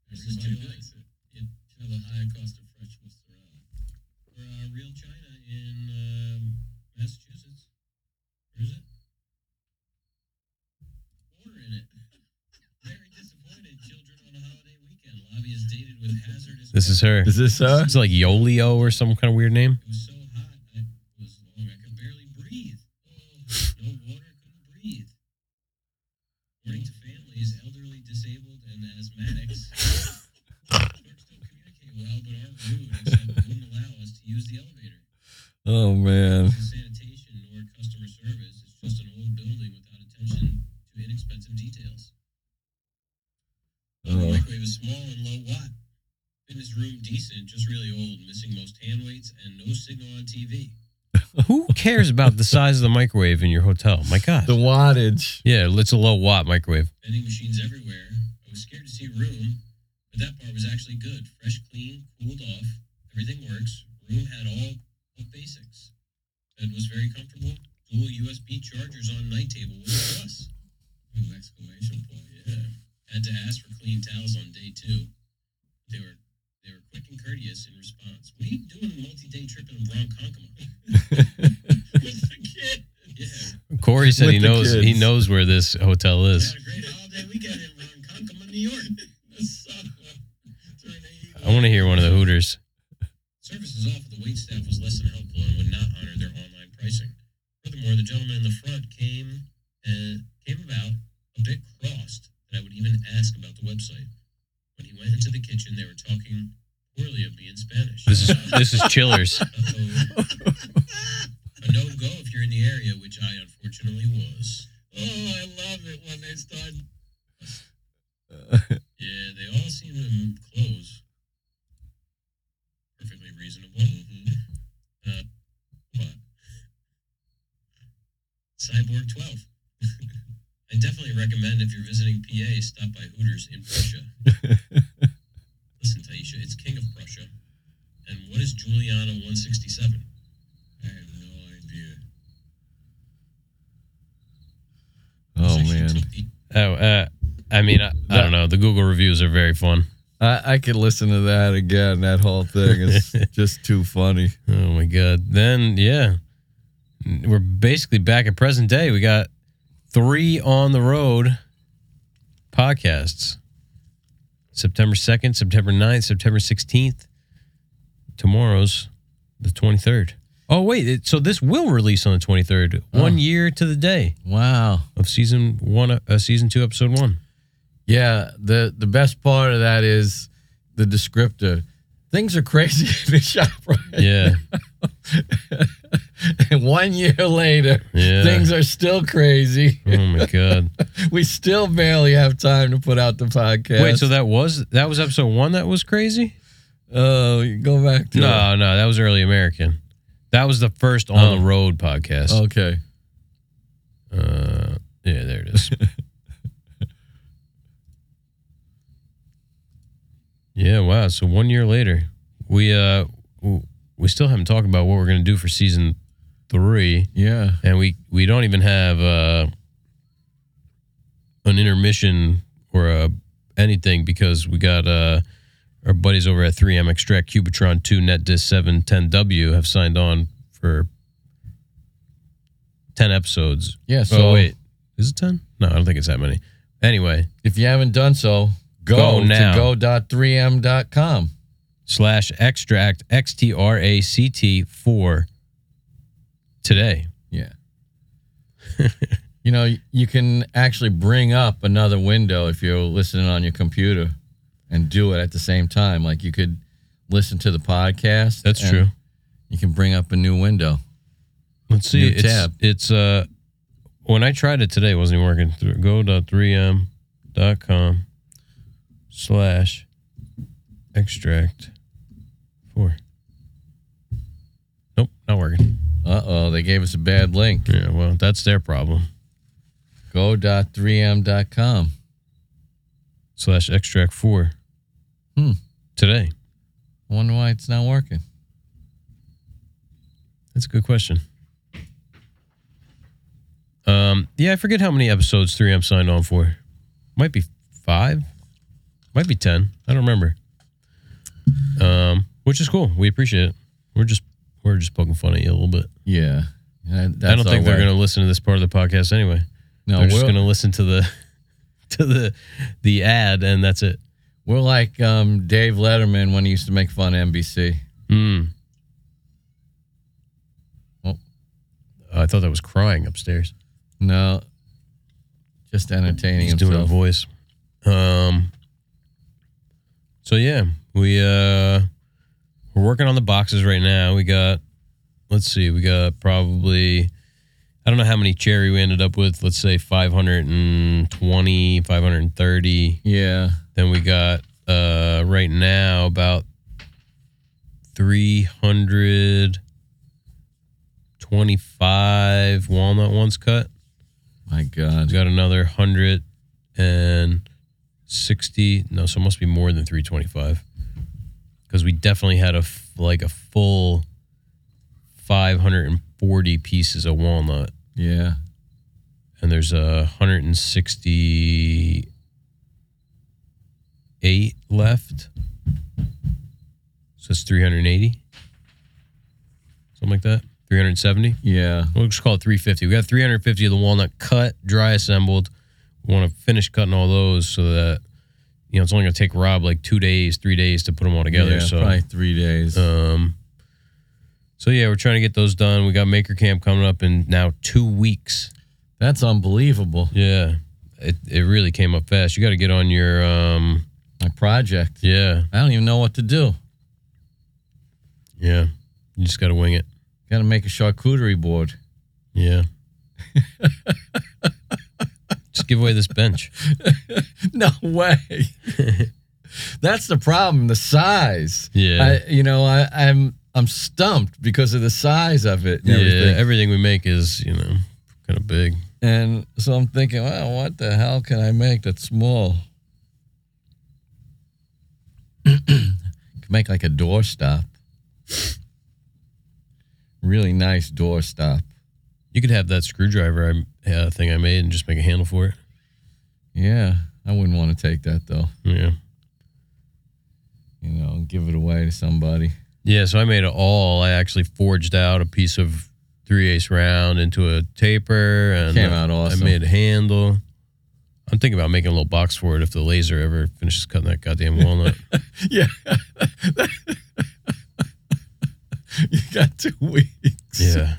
This is too good. It have a high cost of fresh mozzarella. For uh, real China in um, Massachusetts. Where is it? Water in it. Very disappointed. Children on a holiday weekend. Lobby is dated with hazardous. This is her. Is this her? It's like Yolio or some kind of weird name. It was so hot, I was long, I could barely breathe. Oh, no water, couldn't breathe. According to families, elderly, disabled, and asthmatics, clerks don't communicate well, but aren't rude, except wouldn't allow us to use the elevator. Oh man. The sanitation nor customer service. It's just an old building without attention to inexpensive details. The Oh. microwave is small and low watt. Fitness room decent, just really old, missing most hand weights and no signal on TV. Who cares about the size of the microwave in your hotel? My God. The wattage. Yeah, it's a low watt microwave. vending machines everywhere. I was scared to see a room, but that part was actually good. Fresh, clean, cooled off. Everything works. Room had all the basics. Bed was very comfortable. Dual USB chargers on night table was a plus. Ooh, exclamation point! Yeah. Had to ask for clean towels on day two. They were they were quick and courteous in response. What are you doing a multi-day trip in Ronkonkoma? Corey said With he the knows he knows where this hotel is. had a great holiday weekend in Ronkonkoma, New York. So, during the- I want to hear one of the Hooters. Services offered, the wait staff was less than helpful and would not honor their online pricing. Furthermore, the gentleman in the front came and came about a bit crossed that I would even ask about the website. When he went into the kitchen, they were talking poorly of me in Spanish. This is this is Chillers. A no go if you're in the area, which I unfortunately was. Oh, I love it when they start. Yeah, they all seem to close. Perfectly reasonable. Uh, what? Cyborg 12. I definitely recommend if you're visiting PA, stop by Hooters in Prussia. Listen, Taisha, it's King of Prussia. And what is Juliana 167? I have no idea. Oh Section man. took the- Oh, uh, I mean, I, I don't know. The Google reviews are very fun. I, I could listen to that again. That whole thing is just too funny. Oh my god. Then yeah, we're basically back at present day. We got three on the road podcasts. September 2nd, September 9th, September 16th. Tomorrow's the 23rd. Oh wait, it, so this will release on the 23rd. Oh. One year to the day Wow. of season 1 uh, season 2 episode 1. Yeah, the the best part of that is the descriptor. Things are crazy in the shop right Yeah. and one year later, Yeah. things are still crazy. Oh my god. We still barely have time to put out the podcast. Wait, so that was that was episode 1 that was crazy? oh, you go back to No, no, that was early American. That was the first on Oh. the road podcast. Okay. Uh, yeah, there it is. yeah, wow. So one year later, we uh we still haven't talked about what we're gonna do for season three, Yeah. and we we don't even have uh an intermission or a anything because we got uh our buddies over at 3M Xtract Cubitron 2 NetDisc 710W have signed on for 10 episodes Yeah. Oh, so oh wait, is it ten? No, I don't think it's that many. Anyway, If you haven't done so, go, Go now. to go.3m.com. slash extract X T R A C T four today. Yeah. you know, you can actually bring up another window if you're listening on your computer and do it at the same time. Like you could listen to the podcast. That's true. You can bring up a new window. Let's see. New It's tab. it's uh when I tried it today, it wasn't even working. Through go.3m.com slash extract four. Nope, not working. Uh oh, they gave us a bad link. Yeah, well, that's their problem. Go.3m.com. Slash extract four. Hmm. Today. I wonder why it's not working. That's a good question. Um, yeah, I forget how many episodes 3M signed on for. Might be five, might be ten. I don't remember. Um, which is cool. We appreciate it. We're just we're just poking fun at you a little bit. Yeah. That- I that's don't think our they're way. going to listen to this part of the podcast anyway. No, they're just we're, going to listen to the to the the ad, and that's it. We're like um, Dave Letterman when he used to make fun of NBC. Hmm. Oh. I thought that was crying upstairs. No, just entertaining He's doing a voice. Um. So yeah, we uh we're working on the boxes right now. We got let's see, we got probably I don't know how many cherry we ended up with. Let's say 520, 530. Yeah. Then we got uh right now about 325 walnut ones cut. My God. We got another 160. No, so it must be more than 325. Because we definitely had a f- like a full 540 pieces of walnut, Yeah. and there's a 168 left. So it's 380, something like that. 370. Yeah. We'll just call it 350. We got 350 of the walnut cut, dry assembled. We want to finish cutting all those so that you know it's only going to take Rob like two days, three days to put them all together. Yeah, so, probably three days. um, so yeah, we're trying to get those done. We got Maker Camp coming up in now two weeks. That's unbelievable. Yeah, it it really came up fast. You got to get on your um, My project. yeah, I don't even know what to do. yeah. You just got to wing it. Got to make a charcuterie board. Yeah. just give away this bench. no way. That's the problem. The size. Yeah. I, you know, I, I'm I'm stumped because of the size of it. Yeah, everything. everything we make is you know kind of big. And so I'm thinking, well, what the hell can I make that's small? make like a door stop. Really nice door stop. You could have that screwdriver I, uh, thing I made and just make a handle for it. Yeah, I wouldn't want to take that though. Yeah. You know, give it away to somebody. Yeah, so I made it all. I actually forged out a piece of three ace round into a taper and Came out awesome. I made a handle. I'm thinking about making a little box for it if the laser ever finishes cutting that goddamn walnut. Yeah. you got two weeks. yeah.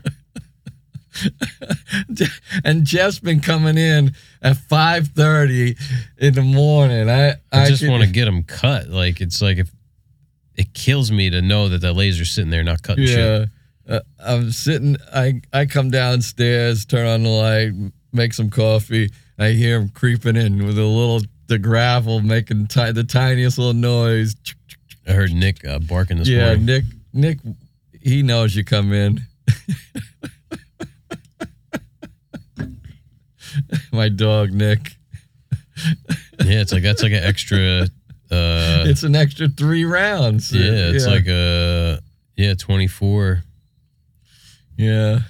and Jeff's been coming in at five thirty in the morning. I I, just want to get them cut. Like it's like if it kills me to know that that laser's sitting there not cutting shit. Yeah, uh, I'm sitting. I I come downstairs, turn on the light, make some coffee. I hear him creeping in with a little the gravel making ti- the tiniest little noise. I heard Nick uh, barking this yeah, morning. Nick. Nick, he knows you come in. My dog Nick. Yeah, it's like that's like an extra. Uh, it's an extra three rounds. yeah, it's like a yeah twenty four. yeah.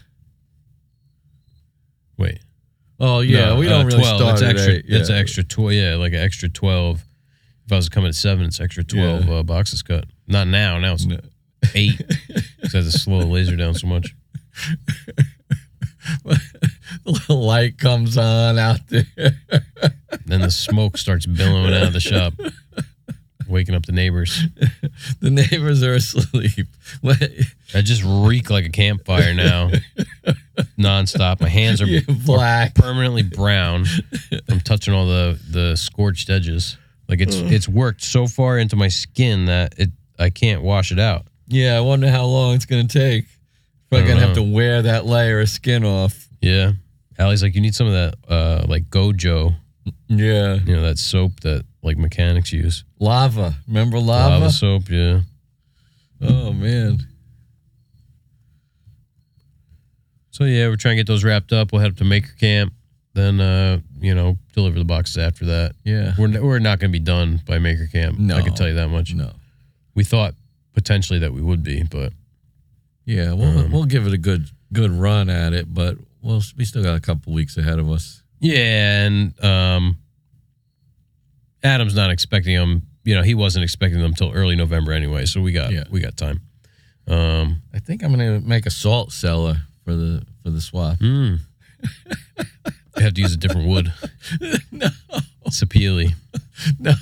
Oh yeah, No, we uh, don't really 12. start It's extra. eight. It's extra twelve. Yeah, like an extra twelve. If I was coming at seven, it's extra twelve Yeah. uh, boxes cut. Not now. Now it's No. eight. Because I have to slow the laser down so much. the light comes on out there. then the smoke starts billowing out of the shop, waking up the neighbors. The neighbors are asleep. I just reek like a campfire now, nonstop. My hands are You're black. permanently brown from touching all the the scorched edges. Like it's it's worked so far into my skin that it I can't wash it out. Yeah, I wonder how long it's gonna take. Probably gonna have to wear that layer of skin off. Yeah. Allie's like, you need some of that, uh, like Gojo, Yeah, you know, that soap that like mechanics use. lava. Remember lava? Lava soap, yeah. Oh man. So yeah, we're trying to get those wrapped up. We'll head up to Maker Camp, then uh, you know, deliver the boxes after that. Yeah. We're we're not going to be done by Maker Camp. No. I can tell you that much. No. We thought potentially that we would be, but Yeah, we'll Um, we'll give it a good good run at it, but we'll we still got a couple weeks ahead of us. yeah, and um, Adam's not expecting them. You know, he wasn't expecting them till early November anyway. So we got Yeah. we got time. Um, I think I'm gonna make a salt cellar for the for the swap. mm. I have to use a different wood. no, Sapele. no.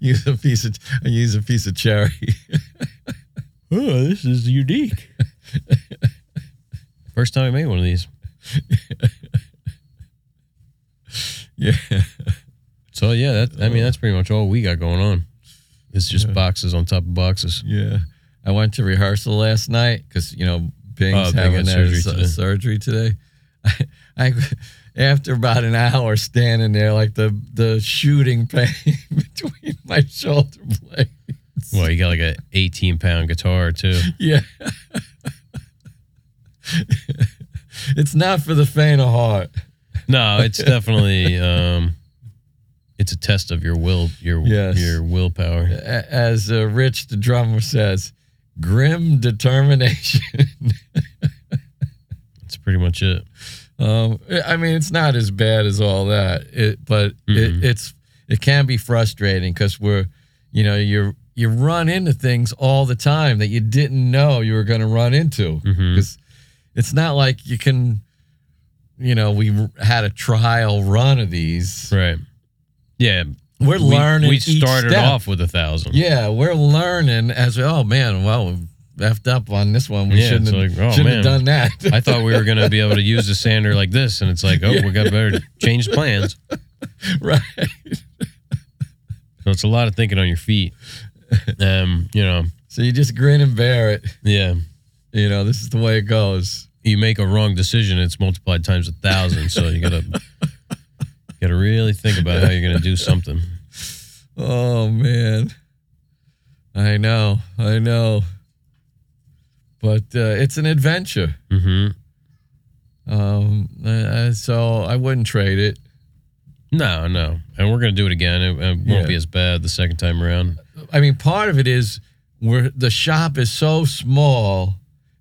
use a piece of I use a piece of cherry. Oh, this is unique. First time I made one of these. yeah. So yeah, that I mean that's pretty much all we got going on. It's just Yeah. boxes on top of boxes. Yeah. I went to rehearsal last night because, you know, Bing's Oh, having surgery su- today. surgery today. I, after about an hour standing there, like the, the shooting pain between my shoulder blades. Well, you got like a 18 pound guitar too. Yeah. it's not for the faint of heart. No, it's definitely um, it's a test of your will, your Yes. your willpower. As uh, Rich, the drummer, says, grim determination. That's pretty much it. Um, I mean, it's not as bad as all that, it, but it, it's it can be frustrating because we're, you know, you you run into things all the time that you didn't know you were going to run into because it's not like you can, you know, we had a trial run of these. Right. Yeah. We're we, learning. We started off with a thousand. Yeah, we're learning as we, oh man, well, we effed up on this one. We Yeah, shouldn't, have, like, oh, shouldn't have done that. I thought we were gonna be able to use the sander like this, and it's like, oh, we got better change plans. right. So it's a lot of thinking on your feet. Um, you know, So you just grin and bear it. yeah. You know, this is the way it goes. You make a wrong decision, it's multiplied times a thousand. So you gotta gotta really think about how you're gonna do something. Oh man, I know, I know, but uh, it's an adventure. hmm Um, uh, so I wouldn't trade it. No, no, and we're gonna do it again. It, it won't Yeah. be as bad the second time around. I mean, part of it is where the shop is so small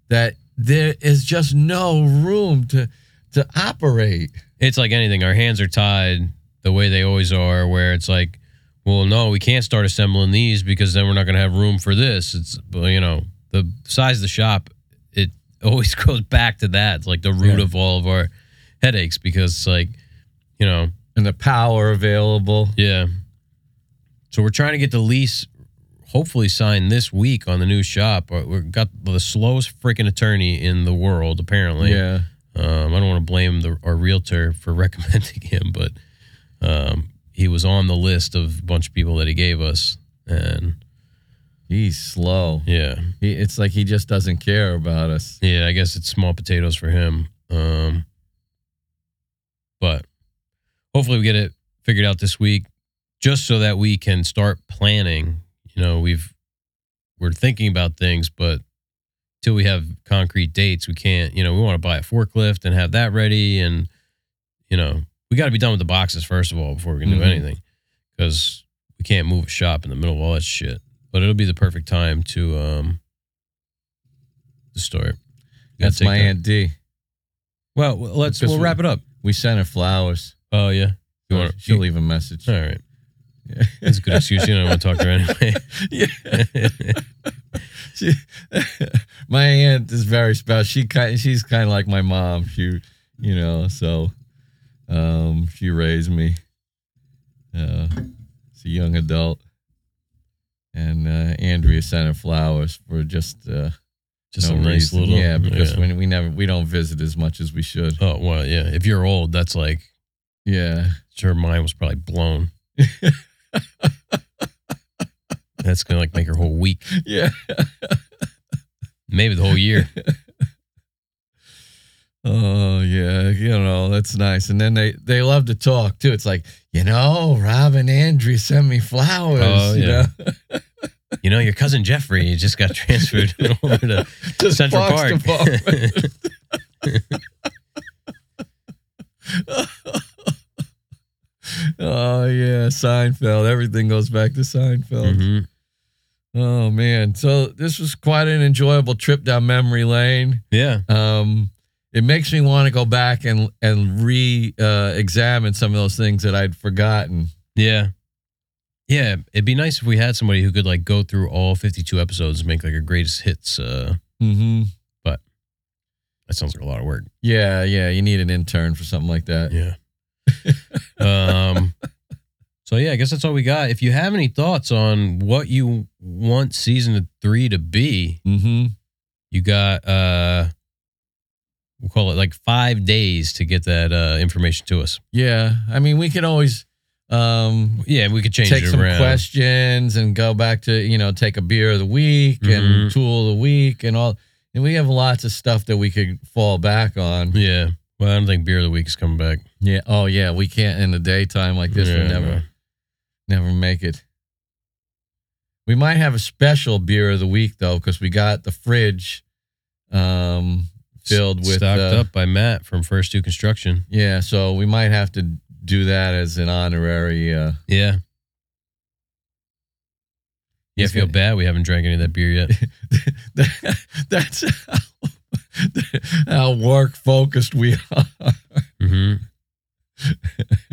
that there is just no room to to operate. It's like anything. Our hands are tied the way they always are, where it's like, well, no, we can't start assembling these because then we're not gonna have room for this. It's you know, the size of the shop. It always goes back to that. It's like the root Yeah. of all of our headaches because it's like, you know, And the power available. Yeah. So we're trying to get the lease hopefully signed this week on the new shop. We've got the slowest freaking attorney in the world, apparently. Yeah. Um, I don't want to blame the, our realtor for recommending him, but um, he was on the list of a bunch of people that he gave us. And He's slow. yeah, He, it's like he just doesn't care about us. yeah, I guess it's small potatoes for him. Um, but hopefully we get it figured out this week, just so that we can start planning. You know, we've we're thinking about things, but till we have concrete dates, we can't. You know, we want to buy a forklift and have that ready, and you know, we got to be done with the boxes first of all before we can do Mhm. anything, because we can't move a shop in the middle of all that shit. But it'll be the perfect time to um to start. That's my that- Aunt D. well, let's Because we'll wrap it up. We sent her flowers. Oh yeah, you want She'll leave a message. All right, Yeah. that's a good excuse. You don't want to talk to her anyway. yeah. She, my aunt is very special. She kind, she's kind of like my mom. She, you know, so Um, she raised me. Uh, as a young adult, and uh, Andrea sent her flowers for just uh, Just no a nice reason. little. yeah, because yeah. when we never we don't visit as much as we should. Oh well, yeah. If you're old, that's like Yeah, her mind was probably blown. That's gonna like make her whole week, yeah. maybe the whole year. Oh yeah, you know that's nice. And then they they love to talk too. It's like you know, Rob and Andrea sent me flowers. Oh, you yeah. know? You know, your cousin Jeffrey just got transferred over to Central Park. Oh yeah, Seinfeld. Everything goes back to Seinfeld. Mhm. Oh man, so this was quite an enjoyable trip down memory lane. Yeah, Um, it makes me want to go back and and re uh, examine some of those things that I'd forgotten. yeah, yeah. It'd be nice if we had somebody who could like go through all 52 episodes and make like a greatest hits. Uh, Mm-hmm. that sounds like a lot of work. Yeah, yeah. You need an intern for something like that. Yeah. um. So yeah, I guess that's all we got. If you have any thoughts on what you want season three to be, Mm-hmm. you got uh, we'll call it like five days to get that uh information to us. Yeah, I mean, we can always um, Yeah, we could change take some around. questions and go back to you know take a beer of the week and Mhm. tool of the week and all. And we have lots of stuff that we could fall back on. Yeah. Well, I don't think beer of the week is coming back. Yeah. Oh yeah, we can't in the daytime like this. Yeah, we never, no. Never make it. We might have a special beer of the week though, because we got the fridge um, filled with stocked uh, up by Matt from First Two Construction. Yeah, so we might have to do that as an honorary. Uh, Yeah. Yeah, I feel gonna- bad we haven't drank any of that beer yet. that's how, how work focused we are. hmm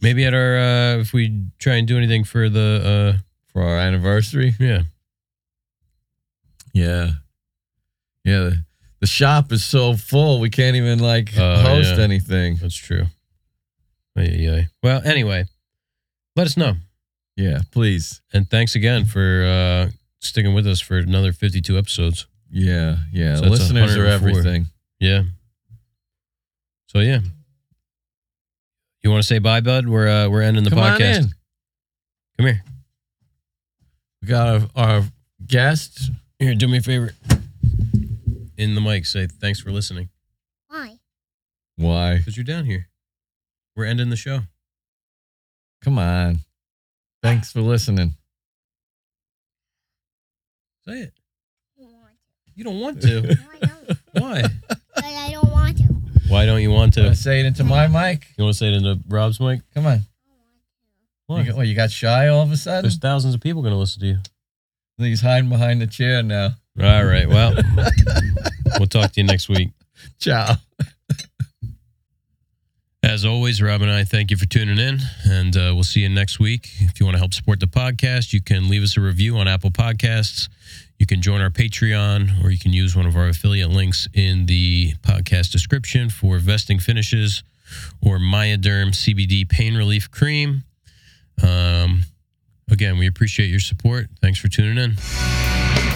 Maybe at our uh if we try and do anything for the uh, for our anniversary. uh yeah. Yeah, yeah. The, the shop is so full we can't even like Oh, host yeah. anything. That's true. Ay. Well, anyway, let us know. Yeah, please. And thanks again for uh sticking with us for another 52 episodes. Yeah, yeah. So Listeners are everything. Yeah. So yeah. You want to say bye, bud? We're uh, we're ending the Come on podcast. in. Come here. We got our, our guest. Here, do me a favor. In the mic, say thanks for listening. Why? Why? Because you're down here. We're ending the show. Come on. Thanks for listening. Say it. I don't want You don't want to. to. No, I don't. Why? But I don't want to. Why don't you want to? Say it into my mic. You want to say it into Rob's mic? Come on. Why? You got, what, you got shy all of a sudden? There's thousands of people going to listen to you. He's hiding behind the chair now. All right. Well, we'll talk to you next week. Ciao. As always, Rob and I thank you for tuning in, and uh, we'll see you next week. If you want to help support the podcast, you can leave us a review on Apple Podcasts. You can join our Patreon, or you can use one of our affiliate links in the podcast description for vesting finishes or Myaderm CBD pain relief cream. Um, again, we appreciate your support. Thanks for tuning in.